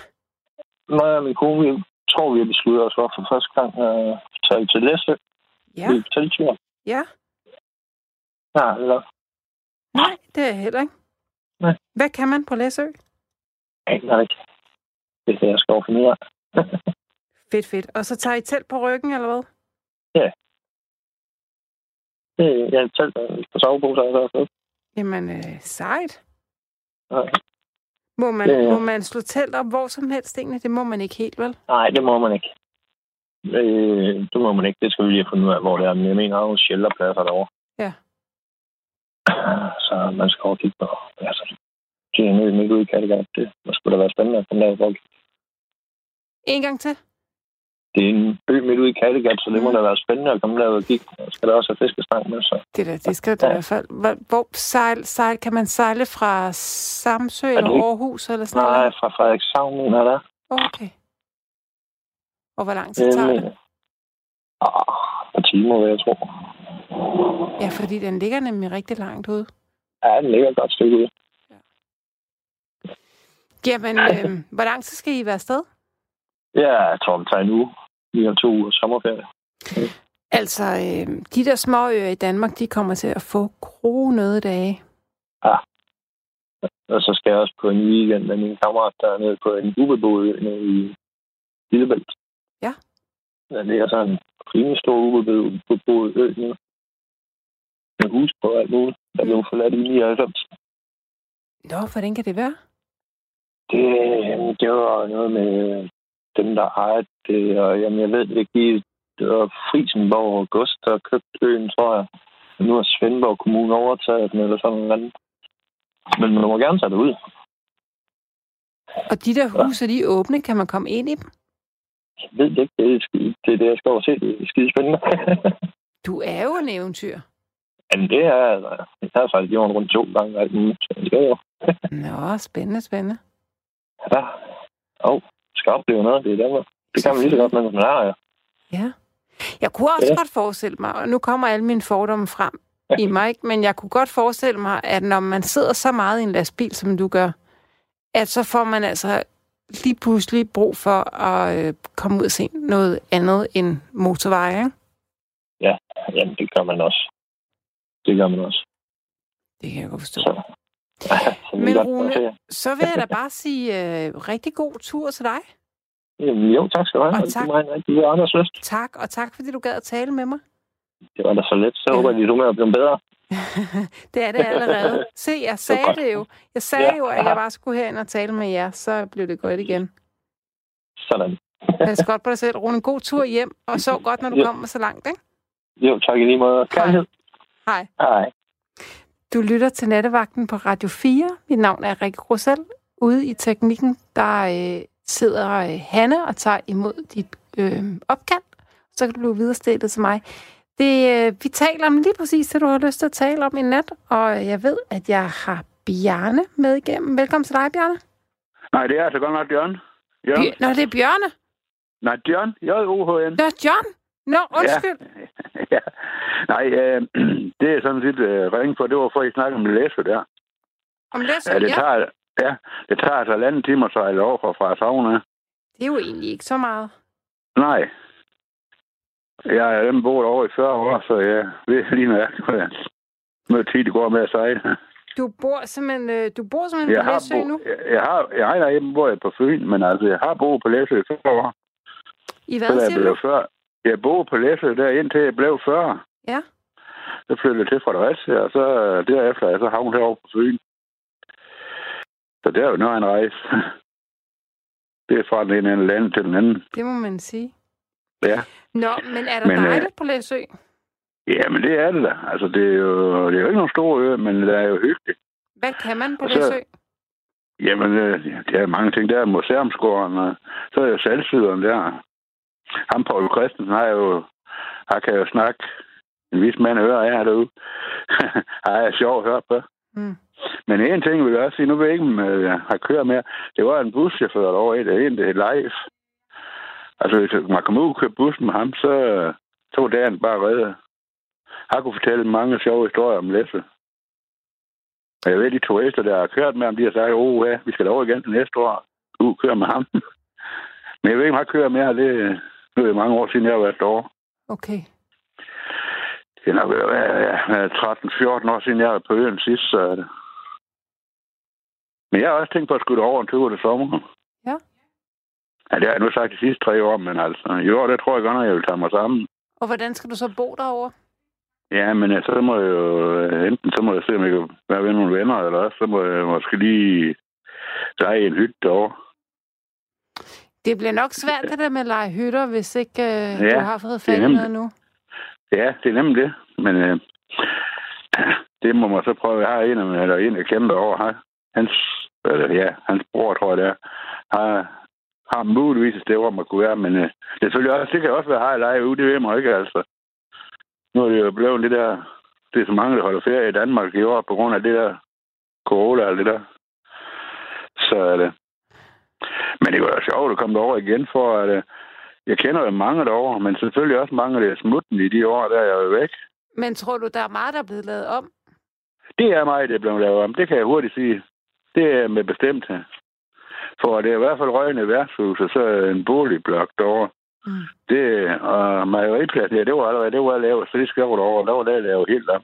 Mig og min kone, vi tror, vi har besluttet os for for første gang at tage til Læsø. Ja, er på teltur. ja. Ja, eller Nej, det er jeg heller ikke. Nej. Hvad kan man på Læsø? aner ikke. Det er det, jeg skal finde ud af. Fedt, fedt. Og så tager I telt på ryggen, eller hvad? Det, jeg har talt på soveposer, så afsted. Jamen, øh, sejt. Ja. Må man, Ja, ja. må man slå telt op hvor som helst, egentlig? Det må man ikke helt, vel? Nej, det må man ikke. Øh, det må man ikke. Det skal vi lige have fundet ud af, hvor det er. Men jeg mener, der er jo shelterpladser derovre. Ja. Så man skal over og kigge på. Altså, det er nede midt ude i Kattegat. Det må sgu da være spændende at komme derud. En gang til. Det er en ø midt ude i Kattegat, så det må Mm. da være spændende at komme derud og kigge. Der skal der også have fiskestang med, så Det, der, det skal Ja. i hvert fald. Hvor, sejl, sejl, kan man sejle fra Samsø eller Aarhus eller sådan nej, noget? fra Frederikshavn, mener jeg der. Okay. Og hvor lang tid tager det? Øh, ah, et par timer, vil jeg tro. Ja, fordi den ligger nemlig rigtig langt ude. Ja, den ligger et godt stykke ud. Jamen, øh, hvor lang tid skal I være afsted? Ja, jeg tror, vi tager en uge. Vi har to uger sommerferie. Altså, øh, de der små øer i Danmark, de kommer til at få kronede dage. Og så skal jeg også på en weekend med min kammerat, der er nede på en ubeboet nede i Lillebælt. Ja. ja. Det er sådan en rimelig stor ubeboet ø nu. Med hus på alt muligt. Der blev forladt i 99. Nå, hvordan kan det være? Det, det var noget med dem, der ejede det, og jamen, jeg ved det ikke. Det var Frisenborg og August, der købte øen, tror jeg. Og nu har Svendborg Kommune overtaget den, eller sådan noget andet. Men man må gerne tage det ud. Og de der huse, er de åbne? Kan man komme ind i dem? Ved det ikke. Det er, skide, det, er det, jeg skal over se. Det er skide spændende. Du er jo en eventyr. Men det er, altså, jeg har faktisk jorden rundt to gange. Alt muligt. Nå, spændende, spændende. Ja. Og skal opleve noget. Det er Danmark. Det kan man lige så godt, mens man er her. Ja. Jeg kunne også Ja. ja. godt forestille mig, og nu kommer alle mine fordomme frem i mig, men jeg kunne godt forestille mig, at når man sidder så meget i en lastbil, som du gør, at så får man altså lige pludselig brug for at øh, komme ud og se noget andet end motorveje, ikke? Jamen, det gør man også. Det gør man også. Det kan jeg godt forstå. Så, Men Rune-. Så vil jeg da bare sige øh, rigtig god tur til dig. Jamen, jo, tak skal du have. Og tak. Det var en rigtig. Tak, og tak fordi du gad at tale med mig. Det var da så let. Så Ja. håber jeg, at dit humør er blevet bedre. det er det allerede. Se, jeg sagde det jo. Jeg sagde Ja. jo, at jeg bare skulle herind og tale med jer, så blev det godt igen. Sådan. Pas godt på dig selv. Rune, god tur hjem, og så godt, når du Ja. kommer så langt, ikke? Jo, tak i lige måde. Kærlighed. Hej. Hej. Du lytter til Nattevagten på Radio 4. Mit navn er Rikke Rosel. Ude i teknikken, der øh, sidder øh, Hanne og tager imod dit øh, opkald. Så kan du blive viderestillet til mig. Det, øh, vi taler om lige præcis det, du har lyst til at tale om i nat. Og jeg ved, at jeg har Bjarne med igennem. Velkommen til dig, Bjarne. Nej, det er altså godt nok Bjørn. Jørgen. Bj- Nå, det er Bjørne. Nej, Bjørn. J-O-H-N. Nå, John. Nå, undskyld. ja. Nej, øh, det er sådan lidt øh, ringe for. Det var for, at I snakkede om læse der. Om læser Ja, det ja. tager, ja, det tager altså halvanden time at sejle over fra af. Det er jo egentlig ikke så meget. Nej. Jeg har dem boet over i 40 år, så jeg ved lige nøjagtigt, hvad noget tid det går med at sejle. Du bor simpelthen, øh, du bor simpelthen Jeg på Læsø bo, nu? jeg, jeg har, jeg har bor jeg på Fyn, men altså, jeg har boet på Læsø i 40 år. I Så hvad, jeg siger blev du? 40. Jeg boede på Læsø der indtil jeg blev 40. Ja. Så flyttede jeg til Fredericia, og så øh, derefter er jeg så havnet herovre på Fyn. Så det er jo noget af en rejse. Det er fra den ene landet til den anden. Det må man sige. Ja. Nå, men er der Men, men, øh, dejligt på Læsø? Ja, men det er det da. Altså, det er jo, det er jo ikke nogen store ø, men det er jo hyggeligt. Hvad kan man på så- Læsø? Jamen, øh, der er mange ting. Der er museumsgården, og så er jo salgsyderen der. Ham, Paul Christensen, har jo, han kan jo snakke en vis mand øre af derude. Har jeg sjov at høre på. Mm. Men en ting vil jeg også sige, nu ved jeg ikke, om øh, jeg har kørt mere. Det var en buschauffør derovre, et en, det er live. Altså, hvis man kom ud og kørte bussen med ham, så, så var dagen bare reddet. Han kunne fortælle mange sjove historier om Læsse. Og jeg ved, de turister, der har kørt med ham, de har sagt, åh ja, vi skal over igen til næste år. Du kører med ham. Men jeg ved ikke, om han kører mere. Det, nu er det mange år siden, jeg har været derovre. Okay. Det er nok ja, 13-14 år siden, jeg var på øen sidst, så. Men jeg har også tænkt på at skulle over en tur til sommer. Ja. Det har jeg nu sagt de sidste tre år, men altså, år, der tror jeg godt nok, jeg vil tage mig sammen. Og hvordan skal du så bo derovre? Ja, men øh, så må jeg jo, øh, enten så må jeg se, om jeg kan være ved nogle venner, eller også så må jeg måske lige lege en hytte derovre. Det bliver nok svært, det der med at lege hytter, hvis ikke øh, Ja, du har fået det fat i noget nu. Ja, det er nemlig det. Men øh, det må man så prøve. Jeg har en eller en, jeg kender over. Han, hans, eller, ja, hans bror, tror jeg det er, har, har muligvis et sted, hvor man kunne være. Men øh, det, selvfølgelig også, det kan også være hej ude, det ved man ikke, altså. Nu er det jo blevet det der... Det er så mange, der holder ferie i Danmark i år, på grund af det der corona og det der. Så er det... Men det var da sjovt at komme derover igen, for at... øh, Jeg kender jo mange derovre, men selvfølgelig også mange, der er smutten i de år, der er jeg jo væk. Men tror du, der er meget, der er blevet lavet om? Det er mig, det er blevet lavet om. Det kan jeg hurtigt sige. Det er med bestemthed. For det er i hvert fald røgende værtshus, og så en boligblok derovre. Mm. Det, og mejeripladsen, ja, det var allerede, det var lavet, så det skal over, der var det lavet helt om.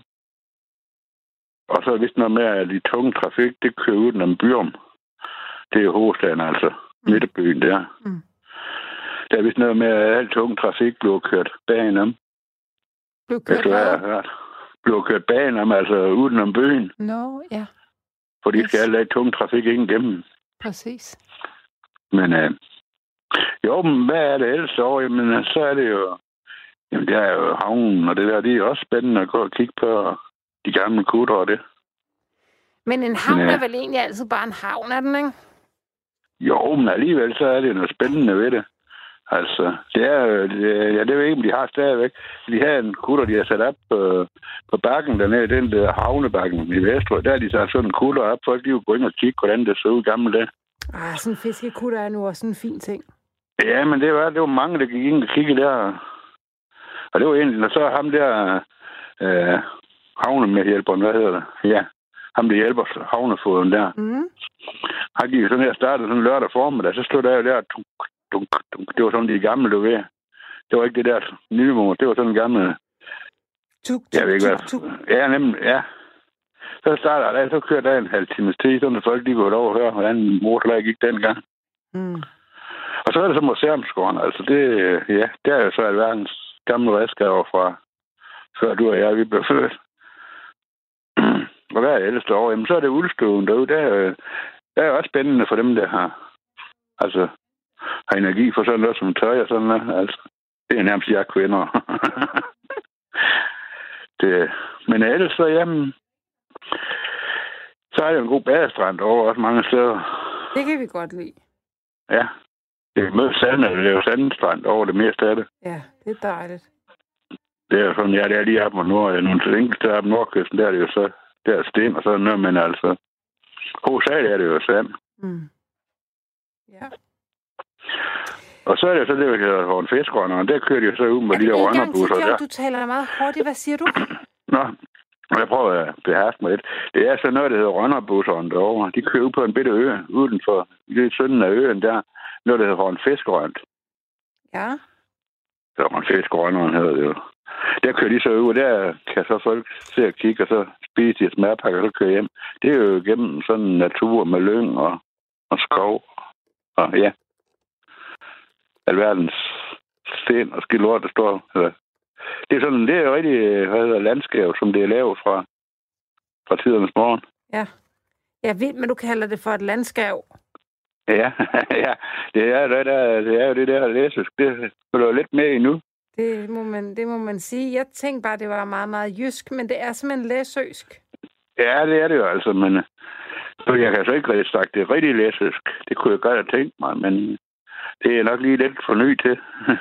Og så er vist noget med, at de tunge trafik, det kører ud om Byrum. Det er hovedstaden, altså. Mm. Midtbyen der. Mm. Der er vist noget med, at al tung trafik bliver kørt bagenom. Blev kørt Efter hvad jeg har hørt. Bliver kørt bagenom, altså udenom byen. Nå, no, ja. For de skal alle tung trafik ikke igennem. Præcis. Men øh, jo, men hvad er det ellers over? Jamen, øh, så er det jo... Jamen, det er jo havnen, og det der, det er også spændende at gå og kigge på de gamle kutter og det. Men en havn ja. er vel egentlig altid bare en havn, er den, ikke? Jo, men alligevel så er det noget spændende ved det. Altså, det er det, ja, det ved jeg ikke, om de har stadigvæk. De har en kutter, de har sat op på, på bakken dernede, den der havnebakken i Vestrø. Der er de sat sådan en kutter op, folk de jo gå ind og kigge, hvordan det så ud gammel det. Ah, sådan en fiskekutter er nu også en fin ting. Ja, men det var, det var mange, der gik ind og kiggede der. Og det var egentlig, og så ham der øh, havnemedhjælperen, hvad hedder det? Ja, ham der hjælper havnefoden der. Mm. Han gik sådan her startede sådan lørdag formiddag, så stod der jo der, dunk, dunk, dunk. det var sådan de gamle, ved. Det var ikke det der nye mor, det var sådan en gammel, Tuk, tuk, jeg ved ikke tuk, tuk. Ja, nemlig, ja. Så starter der, så kører der en halv times tid, at folk de går over og hører, hvordan motorvej gik dengang. Mm. Og så er det så museumsgården, altså det, ja, det er jo så alverdens gamle redskaber fra før du og jeg, vi blev født. og hvad er det ellers derovre? Jamen, så er det uldstuen derude. Det er, jo- det er jo også spændende for dem, der har, altså, har energi for sådan noget som tøj og sådan noget. Altså, det er nærmest jeg kvinder. det, men ellers så, jamen, så er det jo en god badestrand over også mange steder. Det kan vi godt lide. Ja. Det er med sand, eller det er jo sandstrand over det meste af det. Ja, det er dejligt. Det er sådan, ja, det er lige op mod nord, nogle enkelte steder på nordkysten, der er det jo så, der er sten og sådan noget, men altså, hovedsageligt er det jo sand. Mm. Ja. Og så er det så det, der hedder Horn Fiskrønner, og der kører de så ud med Er de der rønnerbusser der. Du taler meget hurtigt. Hvad siger du? Nå, jeg prøver at beherske mig lidt. Det er så noget, der hedder rønnerbusserne derovre. De kører ud på en bitte ø, uden for lidt sønden af øen der. Noget, der hedder Horn Fiskrønt. Ja. Så Horn Fiskrønneren hedder det jo. Der kører de så ud, og der kan så folk se og kigge, og så spise de smærpakker, og så køre hjem. Det er jo gennem sådan natur med lyng og, og skov. Og ja, alverdens sten og skilort, der står. Eller. Det er sådan, det er jo rigtig, hvad hedder, landskab, som det er lavet fra, fra tidernes morgen. Ja. Jeg ved, men du kalder det for et landskab. Ja, ja, det er, det, der, det er jo det der læsisk. Det følger lidt med endnu. Det må, man, det må man sige. Jeg tænkte bare, det var meget, meget jysk, men det er simpelthen læsøsk. Ja, det er det jo altså, men øh, jeg kan så ikke rigtig sagt, det er rigtig læsisk. Det kunne jeg godt have tænkt mig, men det er nok lige lidt for ny til.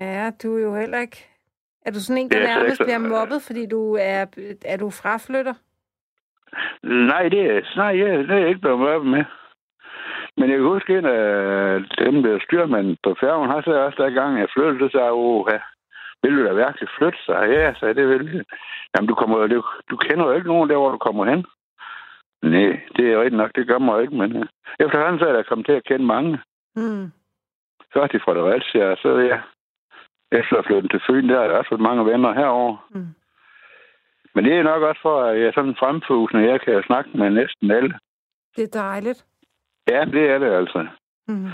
Ja, du er jo heller ikke... Er du sådan en, der er nærmest ikke så- bliver mobbet, fordi du er, er du fraflytter? Nej, det er, nej, ja, det er jeg ikke blevet mørket med. Men jeg kan huske, af dem, der styrmand på færgen, har så også der gang, jeg flyttede, så sagde jeg, åh, ja, vil du da virkelig flytte? Så ja, så det vil jeg. Jamen, du, kommer, du, du kender jo ikke nogen der, hvor du kommer hen. Nej, det er rigtigt nok, det gør mig ikke, men øh, efterhånden så er jeg kommet til at kende mange. Mm. Først fra Fredericia, og så ja, efter at flytte til Fyn, der er der også fået mange venner herover. Mm. Men det er nok også for, at jeg er sådan fremfusende, jeg kan snakke med næsten alle. Det er dejligt. Ja, det er det altså. Mm.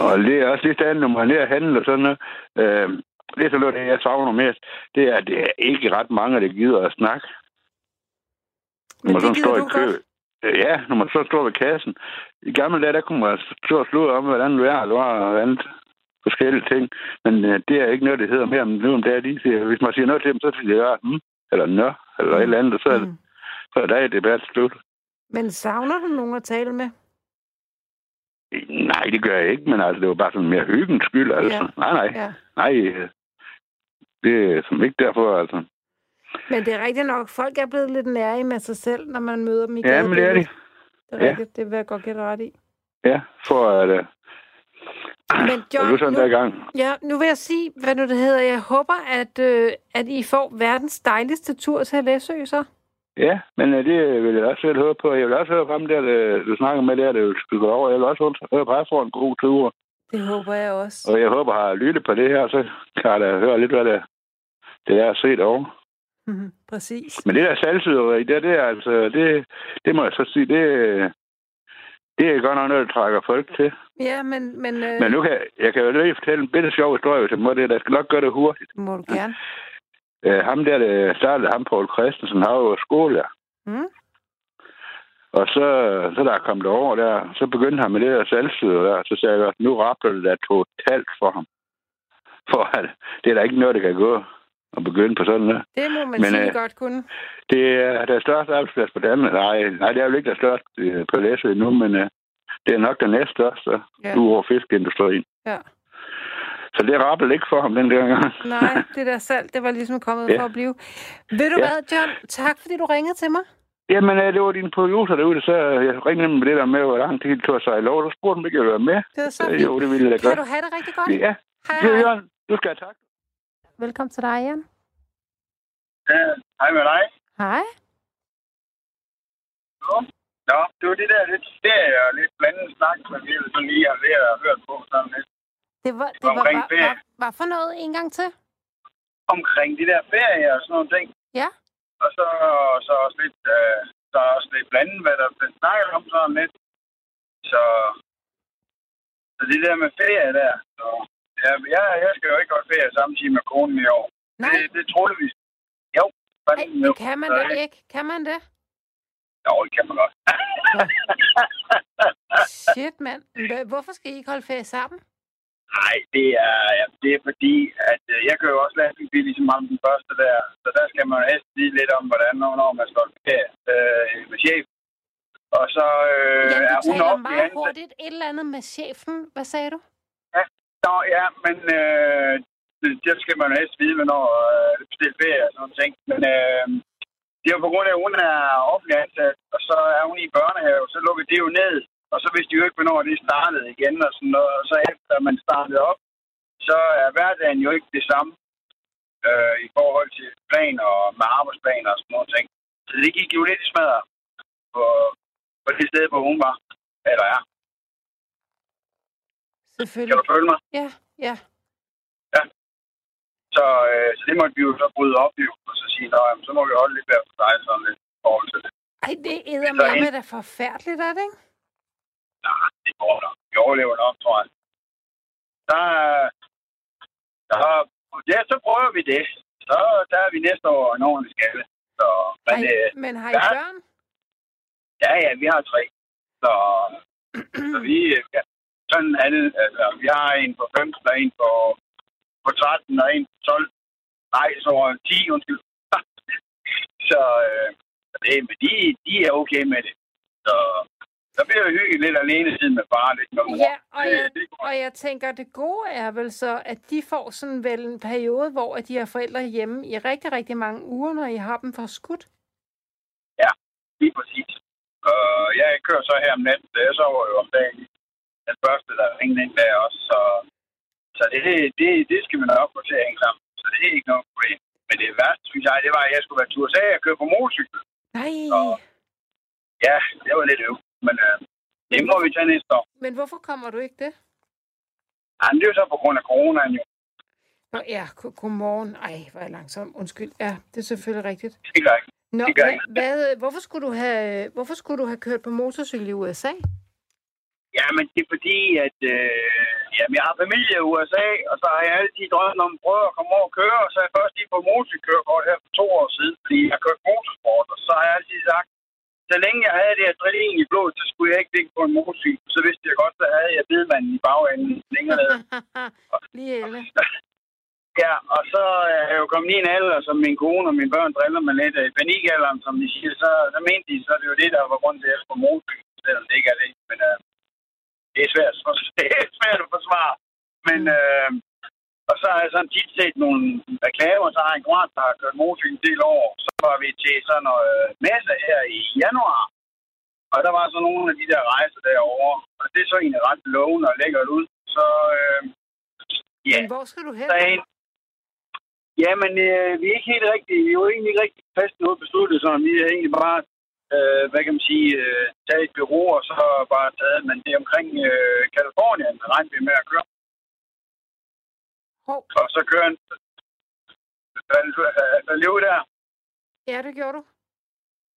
Og det er også lidt andet, når man er nede og handle og sådan noget. Øh, det er så noget, det jeg savner mest. Det er, at det er ikke ret mange, der gider at snakke. Men man det gider står i kø. godt. Øh, Ja, når man så står ved kassen. I gamle dage, der kunne man stå og slå om, hvordan det er, eller hvad, og andet forskellige ting. Men øh, det er ikke noget, det hedder mere, men nu om det er de siger, hvis man siger noget til dem, så siger de, ja, hm, eller nå, eller et eller andet, så er det, Mm. så er det debat slut. Men savner du nogen at tale med? Nej, det gør jeg ikke, men altså, det var bare sådan mere hyggens skyld, altså. Ja. Nej, nej, Ja. nej. øh, Det er som ikke derfor, altså. Men det er rigtigt nok, folk er blevet lidt nære med sig selv, når man møder dem i Ja, men det er de. Det er Ja. rigtigt, det vil jeg godt gætte ret i. Ja, for at... Uh, Men John, du sådan nu, der gang? ja, nu vil jeg sige, hvad nu det hedder. Jeg håber, at, øh, at I får verdens dejligste tur til Læsø, så. Ja, men øh, det vil jeg også selv høre på. Jeg vil også høre ham der, du snakker med der, der skal gå over. Jeg vil også høre på, at jeg får en god tur. Det håber jeg også. Og jeg håber, at har lyttet på det her, så kan jeg da høre lidt, hvad det, det er at se Mhm, Præcis. Men det der salgsyderi, det, det altså, det, det må jeg så sige, det, det er godt nok noget, der trækker folk til. Ja, men, men, øh, Men nu kan jeg, jeg kan jo lige fortælle en bitte sjov historie til mig, det der skal nok gøre det hurtigt. må du gerne. Uh, ham der, der startede ham, Paul Christensen, har jo skole der. Mm? Og så, så der er kommet over der, så begyndte han med det der salgsyder der. Så sagde jeg, nu rappler det da totalt for ham. For at, det er der ikke noget, der kan gå og begynde på sådan noget. Det må man Men, sige øh, godt kunne. Det er der største arbejdsplads på Danmark. Nej, nej, det er jo ikke der største øh, på Læsø endnu, men uh, det er nok den næststørste, Ja. ja. udover fiskeindustrien. Ja. Så det rappede ikke for ham den der gang. Nej, det der salg, det var ligesom kommet Ja. for at blive. Ved du Ja. hvad, John? Tak, fordi du ringede til mig. Jamen, øh, det var din producer derude, så jeg ringede med det der med, hvor lang tid det tog sig i lov. Så spurgte om ikke jeg ville være med. Det var så fint. jo, det ville jeg da Kan godt. du have det rigtig godt? Ja, Hej, hej. Jørgen. Du skal have tak. Velkommen til dig, Jan. Ja, hej med dig. Hej. Nå, det var det der lidt ferie og lidt blandet snak, som vi sådan lige har lært og hørt på sådan lidt Det var, det var, Omkring var, ferie. var, var for noget en gang til? omkring de der ferier og sådan nogle ting. Ja. Og så, så også lidt, øh, så også lidt blandet, hvad der blev snakket om sådan lidt. Så, så det der med ferie der. Så, ja, jeg, jeg skal jo ikke holde ferie samtidig med konen i år. Nej, Det, det troede vi. Jo. Ej, det kan man da ikke. Kan man det? Jo, det kan man godt. Shit, mand. Hvorfor skal I ikke holde ferie sammen? Nej, det er, ja, det er fordi, at øh, jeg kører jo også lastbilbil ligesom ham den første der. Så der skal man jo helst vide lidt om, hvordan og når man skal holde ferie øh, med chef. Og så øh, Jan, er hun op meget hurtigt. Et eller andet med chefen. Hvad sagde du? Nå, ja, men øh, det- det skal man jo helst vide, når øh, bestille ferie og sådan noget ting. Men øh, det er jo på grund af, at hun er offentlig ansat, og så er hun i børnehave, så lukker det jo ned. Og så vidste de jo ikke, hvornår det startede igen og sådan noget. Og så efter man startede op, så er hverdagen jo ikke det samme øh, i forhold til planer og med arbejdsplaner og sådan noget ting. Så det gik jo lidt i smadret på, på det sted, hvor hun var. Eller er. Kan Selvfølgelig. du følge mig? Ja, ja. Så, øh, så det måtte vi jo så bryde op jo, og så sige, nej, så må vi holde lidt mere for dig sådan lidt i forhold til det. Ej, det er med da forfærdeligt, er det ikke? Nej, det går nok. Vi overlever nok, tror jeg. Der, er- der, er- ja, så prøver vi det. Så der er vi næste år en ordentlig skalle. Så, men, Ej, øh, men har I ja. børn? ja, ja, vi har tre. Så, så vi, øh, ja, sådan det. Altså, vi har en på 15, og en på, på 13, og en på 12. Nej, så 10, undskyld. så øh, det, men de, de er okay med det. Så der bliver jo hyggeligt lidt alene siden med far, lidt med mor. Ja, og jeg, og jeg tænker, det gode er vel så, at de får sådan vel en periode, hvor at de har forældre hjemme i rigtig, rigtig mange uger, når I har dem for skudt. Lige præcis. Og jeg kører så her om natten, så jeg sover jo om dagen. Den første, der ringede ind der også. Så, så det, det, det skal man nok få til at hænge sammen. Så det er ikke noget problem. Men det værste, synes jeg, det var, at jeg skulle være tur. Så jeg køre på motorcykel. Nej, Og- Ja, det var lidt øv. Men øh, det må vi tage næste år. men hvorfor kommer du ikke det? Ja, det er jo så på grund af coronaen jo. Nå ja, go- godmorgen. Ej, hvor er jeg langsom. Undskyld. Ja, det er selvfølgelig rigtigt. Det gør ikke. Nå, Det gør hvad, hvad, hvorfor, skulle du have, hvorfor skulle du have kørt på motorcykel i USA? Ja, men det er fordi, at øh, jamen, jeg har familie i USA, og så har jeg altid drømt om at prøve at komme over og køre, og så er jeg først lige på motorcykelkørekort her for to år siden, fordi jeg har kørt motorsport, og så har jeg altid sagt, så længe jeg havde det adrenalin i blodet, så skulle jeg ikke ligge på en motorcykel. Så vidste jeg godt, så havde jeg bedemanden i bagenden længere nede. Lige elle. Ja, og så er jeg jo kommet i en alder, som min kone og mine børn driller mig lidt af. I panikalderen, som de siger, så, så mente de, så er det jo det, der var grund til, at jeg skulle motorcykel, selvom det ikke er det. Men øh, det er svært, det er svært at forsvare. Men, øh, og så har jeg sådan tit set nogle reklamer, så har jeg en kammerat, der har kørt motorcykel en del år. Så var vi til sådan noget øh, messe her i januar. Og der var så nogle af de der rejser derovre. Og det er så egentlig ret lovende og lækkert ud. Så øh, ja, Men hvor skal du hen? er. Jamen, øh, vi er ikke helt rigtigt, vi er jo egentlig ikke rigtig fast noget besluttet, så vi har egentlig bare, øh, hvad kan man sige, øh, taget et bureau, og så bare taget, men det er omkring øh, Kalifornien, regner vi med at køre. Hov. Og så kører en, hvad lever der? Ja, det gjorde du.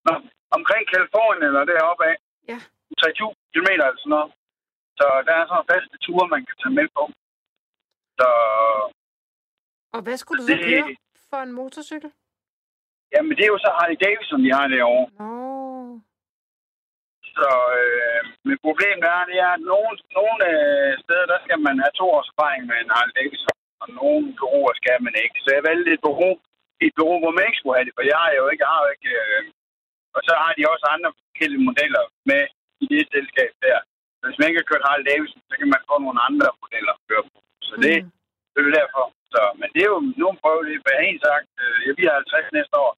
Nå, omkring Kalifornien eller deroppe af. Ja. 30 km eller sådan noget. Så der er sådan nogle faste ture, man kan tage med på. Så Og hvad skulle du så Det- køre for en motorcykel? jamen, det er jo så Harley Davidson, de har derovre. Nå. Så øh, men problemet er, det er, at nogle, nogle øh, steder, der skal man have to års erfaring med en Harley Davidson, og nogle bureauer skal man ikke. Så jeg valgte et bureau, et bureau, hvor man ikke skulle have det, for jeg har jo ikke, jeg har jo ikke øh, og så har de også andre forskellige modeller med i det selskab der. Så hvis man ikke har kørt Harley Davidson, så kan man få nogle andre modeller at køre på. Så det, Mm. det er derfor. Så, men det er jo nogle prøver, det er en sagt. Øh, jeg bliver 50 næste år.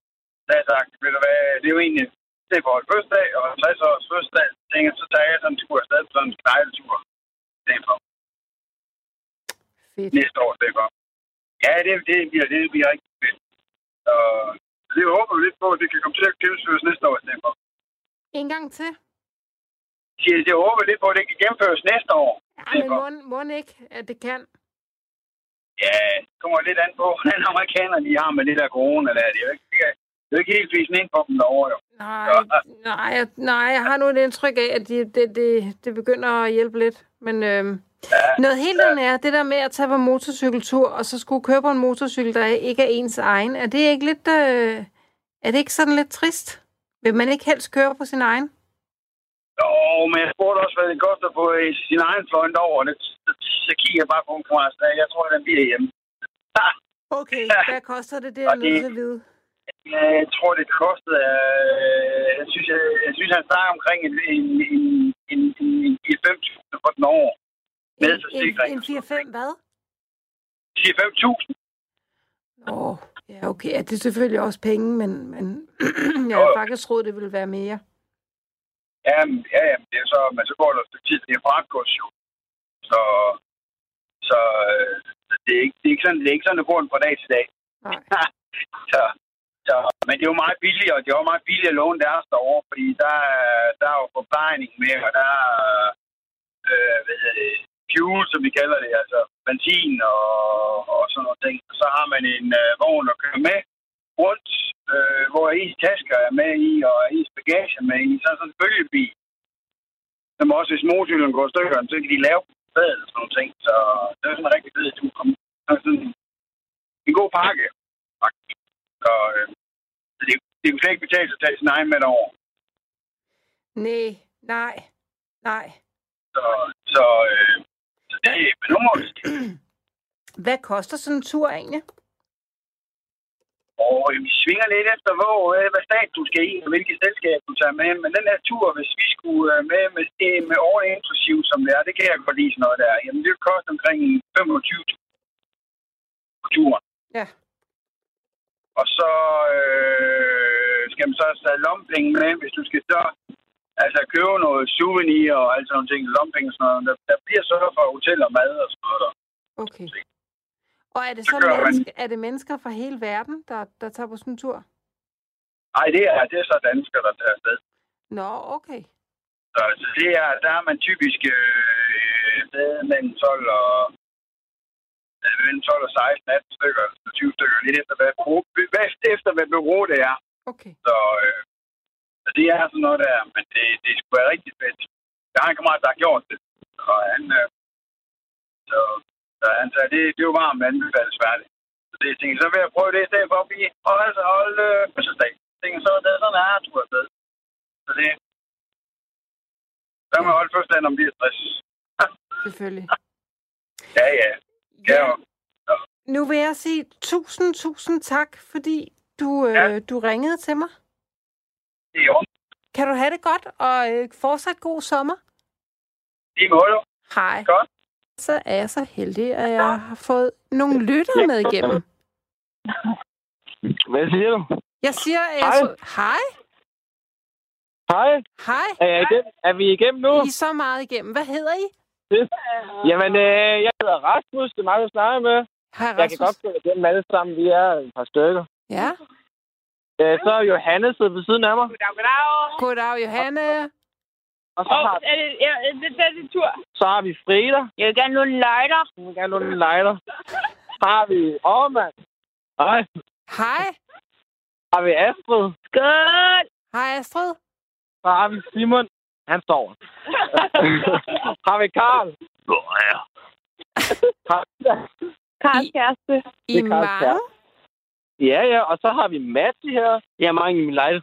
Der har jeg sagt, ved du hvad, det er jo egentlig, det er for et fødselsdag, og 50 års fødselsdag, så tænker så tager jeg sådan en tur afsted på sådan en knejletur. Det er for Fedt. næste år, det er for. Ja, det, det, bliver, det bliver rigtig fedt. Så det håber vi lidt på, at det kan komme til at gennemføres næste år i stedet for. En gang til. Jeg jeg håber lidt på, at det kan gennemføres næste år. Ja, Det er men må, må ikke, at det kan. Ja, det kommer lidt an på, hvordan amerikanerne de har med det der corona der. Det er jo ikke, det er, det er ikke helt fisen ind på dem derovre, jo. Nej, Ja. nej, jeg- nej, jeg har nu et indtryk af, at det de, de, de begynder at hjælpe lidt. Men øhm, Ja, noget helt andet er, det der med at tage på motorcykeltur, og så skulle køre på en motorcykel, der ikke er ens egen. Er det ikke lidt, øh, er det ikke sådan lidt trist? Vil man ikke helst køre på sin egen? Jo, men jeg spurgte også, hvad det koster på øh, sin egen fløjt over. Det, så, kigger jeg bare på en kammerat, jeg tror, den bliver hjemme. Okay, Ja. hvad koster det? Det er jeg nødt det- til at vide. Jeg tror, det kostede... Øh, jeg, synes, jeg, jeg synes, han snakker omkring en, en, en, en, en, en 4-5.000 for den år. Med En, forsikring. en, en 4-5 hvad? 4-5.000. Åh, ja, okay. Ja, det er selvfølgelig også penge, men, men jeg har faktisk troet, det ville være mere. Ja, ja, ja, men det er så, men så går der et stykke tid, det er fragtgods jo. Så, så øh, det, er ikke, det, er ikke sådan, det er ikke sådan, det går fra dag til dag. Nej. så, så, men det er jo meget billigt, og det er jo meget billigt at låne deres derovre, fordi der, der er jo forplejning med, og der er øh, hvad hedder det, fuel, som vi kalder det, altså benzin og, og sådan noget ting. Så har man en øh, vogn at køre med rundt, øh, hvor ens tasker er med i, og ens bagage er med i. Så er sådan en bølgebil, som også, hvis motorcyklen går i stykker, så kan de lave på og sådan nogle ting. Så det er sådan en rigtig fed tur. Så er sådan en god pakke. Så, øh, så det, det kunne slet ikke betale sig at tage sin egen med derover. Nej, nej, nej. Så, så, øh, så det men nu må vi. Hvad koster sådan en tur egentlig? Og øh, vi svinger lidt efter, hvor, øh, hvad stat du skal i, og hvilket selskab du tager med. Men den her tur, hvis vi skulle øh, med med, det med over inklusiv, som det er, det kan jeg godt lide sådan noget der. Jamen, det vil koste omkring 25 på turen. Ja. Og så øh, skal man så have lompenge med, hvis du skal så altså købe noget souvenir og alt sådan nogle ting, lompenge og sådan noget. Der, der bliver sørget for hotel og mad og sådan noget der. Okay. Og er det Så så man- menneske, er det mennesker fra hele verden, der, der tager på sådan en tur? Nej, det er, det er så danskere, der tager afsted. Nå, okay. Så, så det er, der er man typisk øh, med mellem 12 og mellem 12 og 16, 18 stykker, eller 20 stykker, lidt efter hvad, bureau, hvad efter hvad bureau det er. Okay. Så, øh, så det er sådan noget der, men det, det skulle være rigtig fedt. Jeg har en kammerat, der har gjort det, og han, øh, så, så han sagde, det, det er jo varmt anbefalesværdigt. Så det jeg tænkte, så vil jeg prøve det i stedet for at blive og altså holde øh, fødselsdag. Jeg tænkte, så det er sådan, er tur afsted. Så det, så kan man holde fødselsdag, når man bliver 60. Selvfølgelig. Ja, ja. Ja, Ja, nu vil jeg sige tusind, tusind tak, fordi du, øh, Ja. du ringede til mig. jo Kan du have det godt, og øh, fortsat god sommer? lige måde. Hej. Godt. Så er jeg så heldig, at jeg har fået nogle lyttere med igennem. Hvad siger du? Jeg siger, at jeg Hej. så... Hej. Hej, Hej. er, jeg igennem? er vi igennem nu? I er så meget igennem. Hvad hedder I? Jamen, øh, jeg hedder Rasmus, det er mig, du snakker med. Hej, Jeg kan godt gå igennem alle sammen, vi er et par stykker. Ja. Øh, så er Johanne siddet ved siden af mig. Goddag, goddag. Goddag, Johanne. Og så Åh, har, er det, ja, det, det er din tur. så har vi Frida. Jeg vil gerne nogle lighter. Hun vil gerne låne en lighter. Så har vi Ormand. Hej. Hej. Har vi Astrid. Skål! Hej, Astrid. Så har vi Simon. Han står. har vi Karl. Har- Karls I- kæreste. I er Karls mange. kæreste. Ja, ja. Og så har vi Matti her. Jeg har mange i min lejlighed.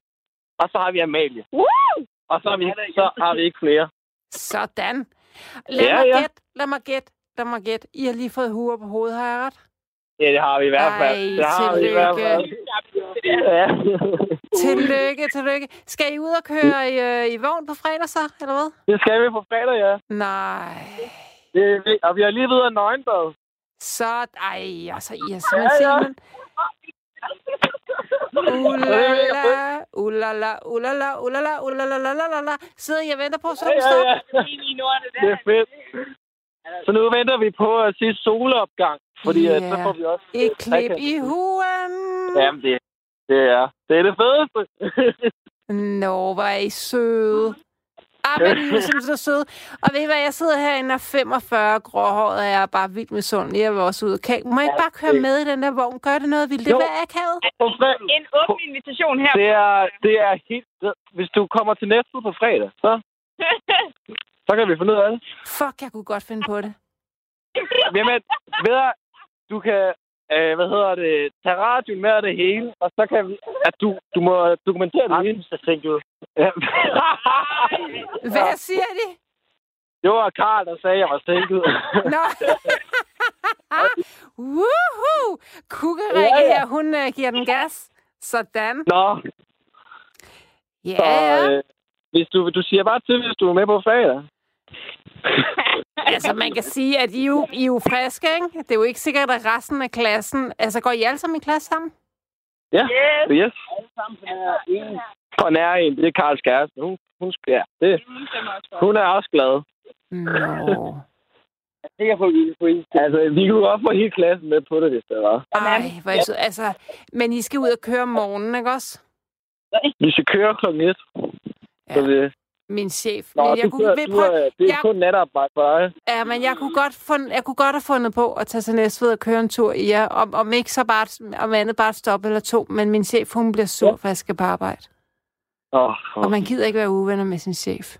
Og så har vi Amalie. Woo! Og så har vi, så har vi ikke flere. Sådan. Lad Ja, mig ja. gætte, lad mig gætte, lad mig gætte. I har lige fået huer på hovedet, har jeg ret? Ja, det har vi i hvert fald. Ej, det har vi i hvert fald. Ja. Tillykke, tillykke. Skal I ud og køre i, øh, i vogn på fredag så, eller hvad? det skal vi på fredag, ja. Nej. Det, vi- og vi har lige været nøgenbad. Så, ej, altså, I har simpelthen Ja, ja. Simon. Ulala, ulala, ulala, ulala, ulala, ulala. Sidder I og venter på, så Ja, ja, ja. Det er fedt. Så nu venter vi på at se solopgang, fordi yeah. så får vi også... Et klip i huen. Jamen, det, det er det, er det fedeste. Nå, hvor er I søde. Ah, men I er simpelthen så søde. Og ved I hvad, jeg sidder herinde og 45 gråhåret, og jeg er bare vildt misundelig. Jeg vil også ud. Kan, må jeg ikke bare køre med i den der vogn? Gør det noget? Vil det Jo. være akavet? En åben invitation her. det, er, det er helt... Hvis du kommer til næste på fredag, så, så kan vi finde ud af det. Fuck, jeg kunne godt finde på det. Jamen, ved du, du kan... Øh, hvad hedder det? Tage radioen med og det hele, og så kan vi... At du, du må dokumentere det hele. Jeg tænkte ud. Ja. Hvad siger de? Det var Karl, der sagde, at jeg var sænket. Nå. Woohoo! Kukkerikke Ja, ja. her, hun uh, giver den gas. Sådan. Nå, Ja, så ja. øh, hvis du, du siger bare til, hvis du er med på fredag. Altså, man kan sige, at I er jo, I er jo friske, ikke? Det er jo ikke sikkert, at resten af klassen... Altså, går I alle sammen i klasse sammen? Ja, Yes. yes. For nær en, det er Karls kæreste. Hun, hun, skal- ja, det, hun er også glad. Nå. Altså, vi kunne godt få hele klassen med på det, hvis det var. Ej, hvor er. Altså, men I skal ud og køre om morgenen, ikke også? Vi skal køre klokken et. Ja. Så det, Min chef. nå, Men jeg du, kunne, kører, vil du, er, det er jeg- kun natarbejde for dig. ja, men jeg kunne, godt fund, jeg kunne godt have fundet på at tage til Næstved og køre en tur i jer. Om, om ikke så bare, om andet bare et stop eller to. Men min chef, hun bliver sur, for jeg skal på arbejde. Åh, Og man gider ikke være uvenner med sin chef.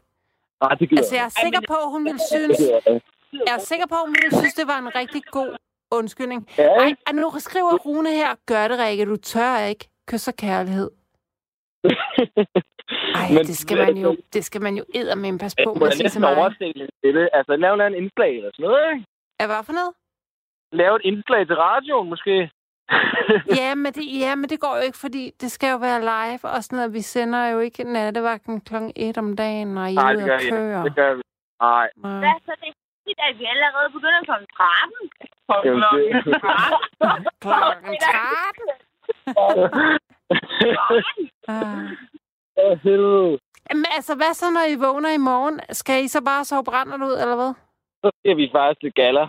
nej, det gider Altså, jeg er sikker på, at hun ville synes... jeg er sikker på, at hun ville synes, det var en rigtig god undskyldning. Ja, ej, nu skriver Rune her, gør det, Rikke, du tør ikke. Kys og kærlighed. Ej, Men- det skal man jo, det skal man jo eddermame passe på må med at jeg sige næsten mig. oversætte lidt til det. Altså, lave en indslag eller sådan noget, ikke? Er hvad for noget? Lave et indslag til radioen, måske. Ja men, det, ja, men det går jo ikke, fordi det skal jo være live og sådan noget. Vi sender jo ikke nattevagten klokken 1 om dagen, når I Nej, er det ude gør og vi ikke. køre. Det gør vi. Nej. Hvad så det er tit, at vi allerede begynder kl. 13? Jamen, det... Klokken 13. Ah. Åh, helvede. Men altså, hvad så, når I vågner i morgen? Skal I så bare sove brændert ud, eller hvad? Så skal vi faktisk til gala.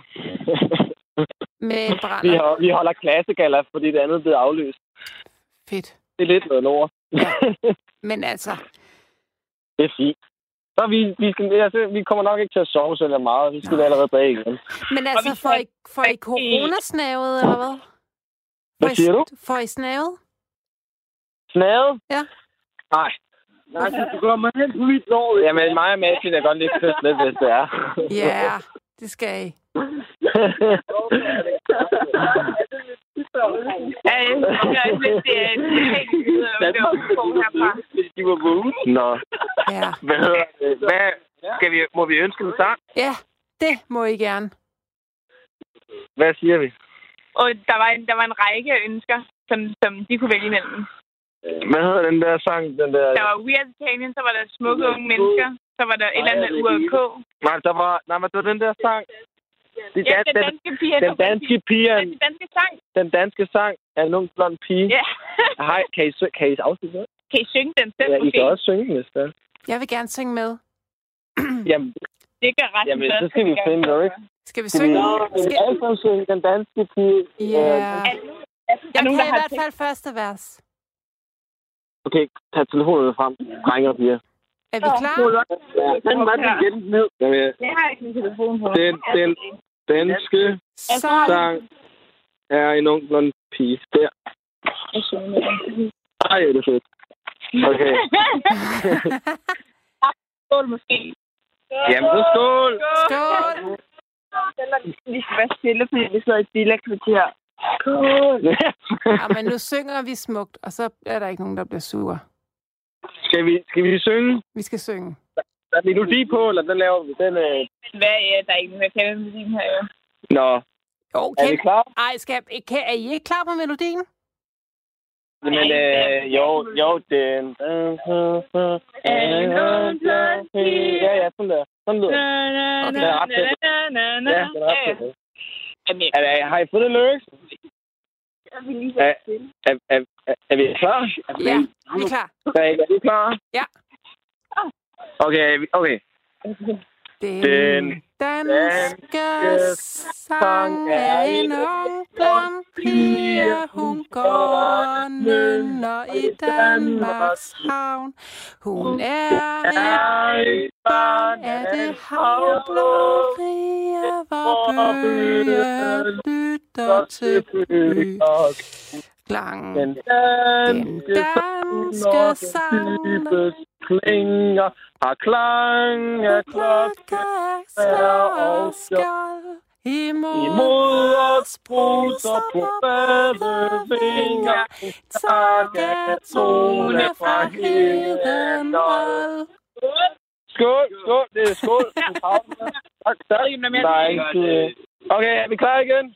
Med en vi, brænder. har, vi holder klassegala, fordi det andet er blevet afløst. Fedt. Det er lidt noget lort. Men altså, det er fint. Så vi, vi, skal, altså, vi kommer nok ikke til at sove så meget. Vi skal allerede bage igen. men altså, får I, får I coronasnavet, eller hvad? Hvad siger du? Får I snavet? Snadet? Ja. Nej. Nej, du kommer hen på mit lår. Jamen, mig og Martin er godt lidt kyst lidt, hvis det er. Ja, det skal I. Er er. Nå. Ja. Hvad hedder det? Hvad, skal vi, må vi ønske en sang? ja, det må I gerne. Hvad siger vi? Og der var, en, der var en række ønsker, som, som de kunne vælge imellem. Hvad hedder den der sang? Den der... Der var We Are Italian, så var der Smukke Unge Mennesker, så var der et eller andet URK. Nej, der var, nej, men det var den der sang. Det, Ja, den den, danske pige. den danske pige, den danske sang. den danske sang er en ung blond pige. Ja. Hej, kan I, kan I afslutte det? Kan I synge den selv, Ja, I kan også synge, hvis det er. Jeg vil gerne synge med. Jamen, Det gør ret jamen så skal vi finde noget, ikke? Skal vi Skal vi, synge? skal vi Skal... alle sammen synge den danske pige? Ja. Er, er, Jeg nogen, kan der i har hvert tænkt- fald første vers. Okay, tag telefonerne frem. Drenge og piger. Er vi klar? Ja, den var den igen ned. Jamen, Jeg har ikke min telefon på. Den, den danske sang er en ung blond pige. Der. Ej, det er fedt. Okay. Skål måske. Jamen, så skål! skål! Vi skal være stille, fordi vi sidder i et billekvarter. Skål. Ja, men nu synger vi smukt, og så er der ikke nogen, der bliver sure. skal, vi, skal vi synge? Vi skal synge. Der er melodi på, eller den laver vi? Den, øh... Hvad er der er ikke nogen, jeg kan din her, jo. Nå, Jo, er vi klar? ej, skal, kan, er I ikke klar på melodien? Jamen, øh, jo, jo, den... Ja, ja, sådan der. Sådan lyder det. Okay. Den er ret fedt. Ja, den er ret fedt. Har I fundet lyrics? Jeg vil lige Er, er, er, er, er vi klar? Ja, vi er klar. Er er klar? Ja. Okay, er vi- okay. Den, Den danske sang er en ung pige. Hun går og nynner i Danmarks havn. Hun er et barn af det havblå rige, hvor bøger lytter til by. Klang. Den Den danske danske sang klinger har klang af klokke slag og skjold imod imod os bruser på badevinger. Tak af tone fra heden vold. Skål, skål, det er skål. Tak, tak. Der er ikke. Okay, er vi klar igen?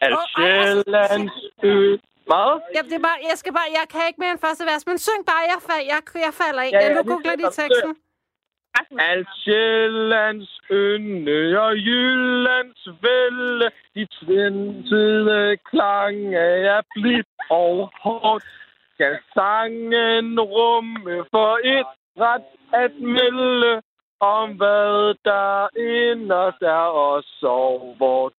Al altså, Sjællands ø. Hvad? Ja, det er bare, jeg skal bare, jeg kan ikke mere end første vers, men syng bare, jeg, fald, jeg, jeg falder ikke. Ja, Ja, ja, nu googler synger, teksten. Al Sjællands ynde og Jyllands vælde, de tvindtide klange er blidt og hårdt. Skal sangen rumme for et ret at melde om hvad der inderst er og sov vort.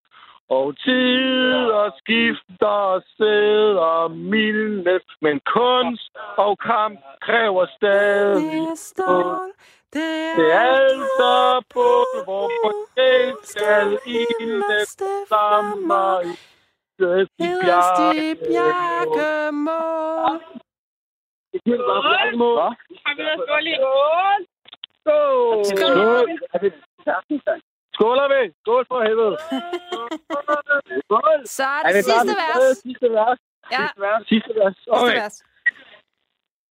Og tider skifter sæder mildnes, men kunst og kamp kræver stadig Det er stål, det er altså på, hvor på det skal ildes flammer i de bjerkemål. Skål! Skål? Skål! Skål! Skål! Skåler vi! Skål for helvede! Skål! Så er det klar sidste vers. Sidste vers. Ja, Sidste vers. sidste Okay. vers.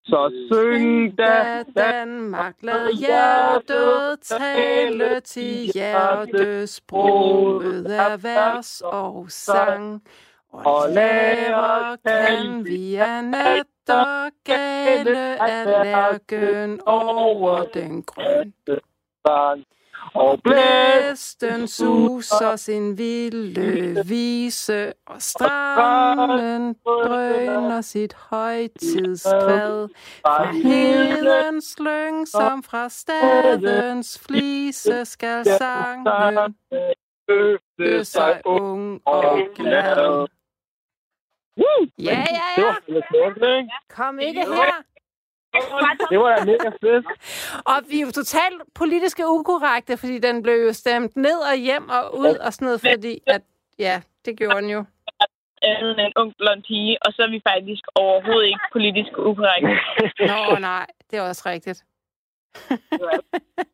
Så syng da, Da Danmark lad hjertet tale til hjertesproget af vers og sang. Og lærer kan vi af natter gale af lærken over den grønne. Og blæs Blæsten suser sin vilde vise, og stranden drøner sit højtidskvad. Fra hedens lyng, som fra stadens flise, skal sangen løfte sig ung og glad. Ja, ja, ja. Kom ikke her. Det var da mega fedt. Og vi er jo totalt politiske ukorrekte, fordi den blev jo stemt ned og hjem og ud og sådan noget, fordi at, ja, det gjorde den jo. Andet end en ung blond pige, og så er vi faktisk overhovedet ikke politisk ukorrekte. Nå, nej, det er også rigtigt.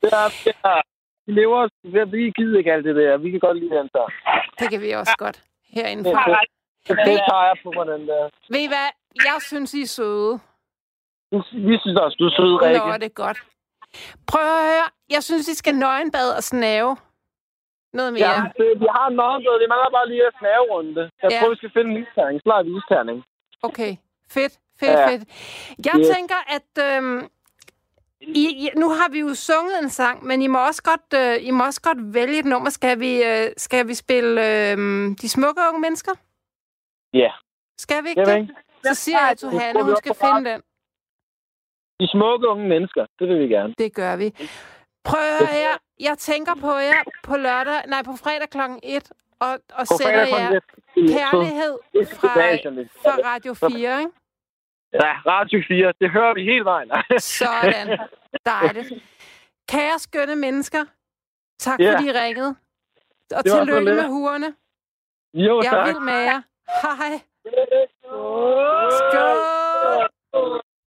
Det er, det er, vi lever os, vi gider ikke alt det der. Vi kan godt lide den så. Det kan vi også godt herinde Det, det, det tager jeg på den der. Ved I hvad? Jeg synes, I er søde. Vi synes også, du er sød, Nå, Rikke. det er godt. Prøv at høre. Jeg synes, I skal nøgenbade og snave. Noget mere. Ja, det, vi har en nøgenbad. Det mangler bare lige at snaverunde. Jeg Ja. tror, vi skal finde en isterning. Lader vi isterning. Okay. Fedt, fedt, Ja. fedt. Jeg Yes. tænker, at øhm, I, I, nu har vi jo sunget en sang, men I må også godt, øh, I må også godt vælge et nummer. Skal vi, øh, skal vi spille øh, De smukke unge mennesker? Ja. Skal vi ikke det? ikke. Så siger jeg til Hanne, hun skal finde den. De smukke unge mennesker. Det vil vi gerne. Det gør vi. Prøv at høre. Jeg tænker på jer på lørdag, nej, på fredag klokken 1, og, og På sender jer kærlighed fra, fra Radio 4, ikke? Ja, Radio 4, det hører vi hele vejen. Sådan. Dejligt. Kære skønne mennesker, tak Ja. fordi I ringede. Og Det tillykke med hurene. Jo, Jeg tak. vild med jer. Hej. Skål.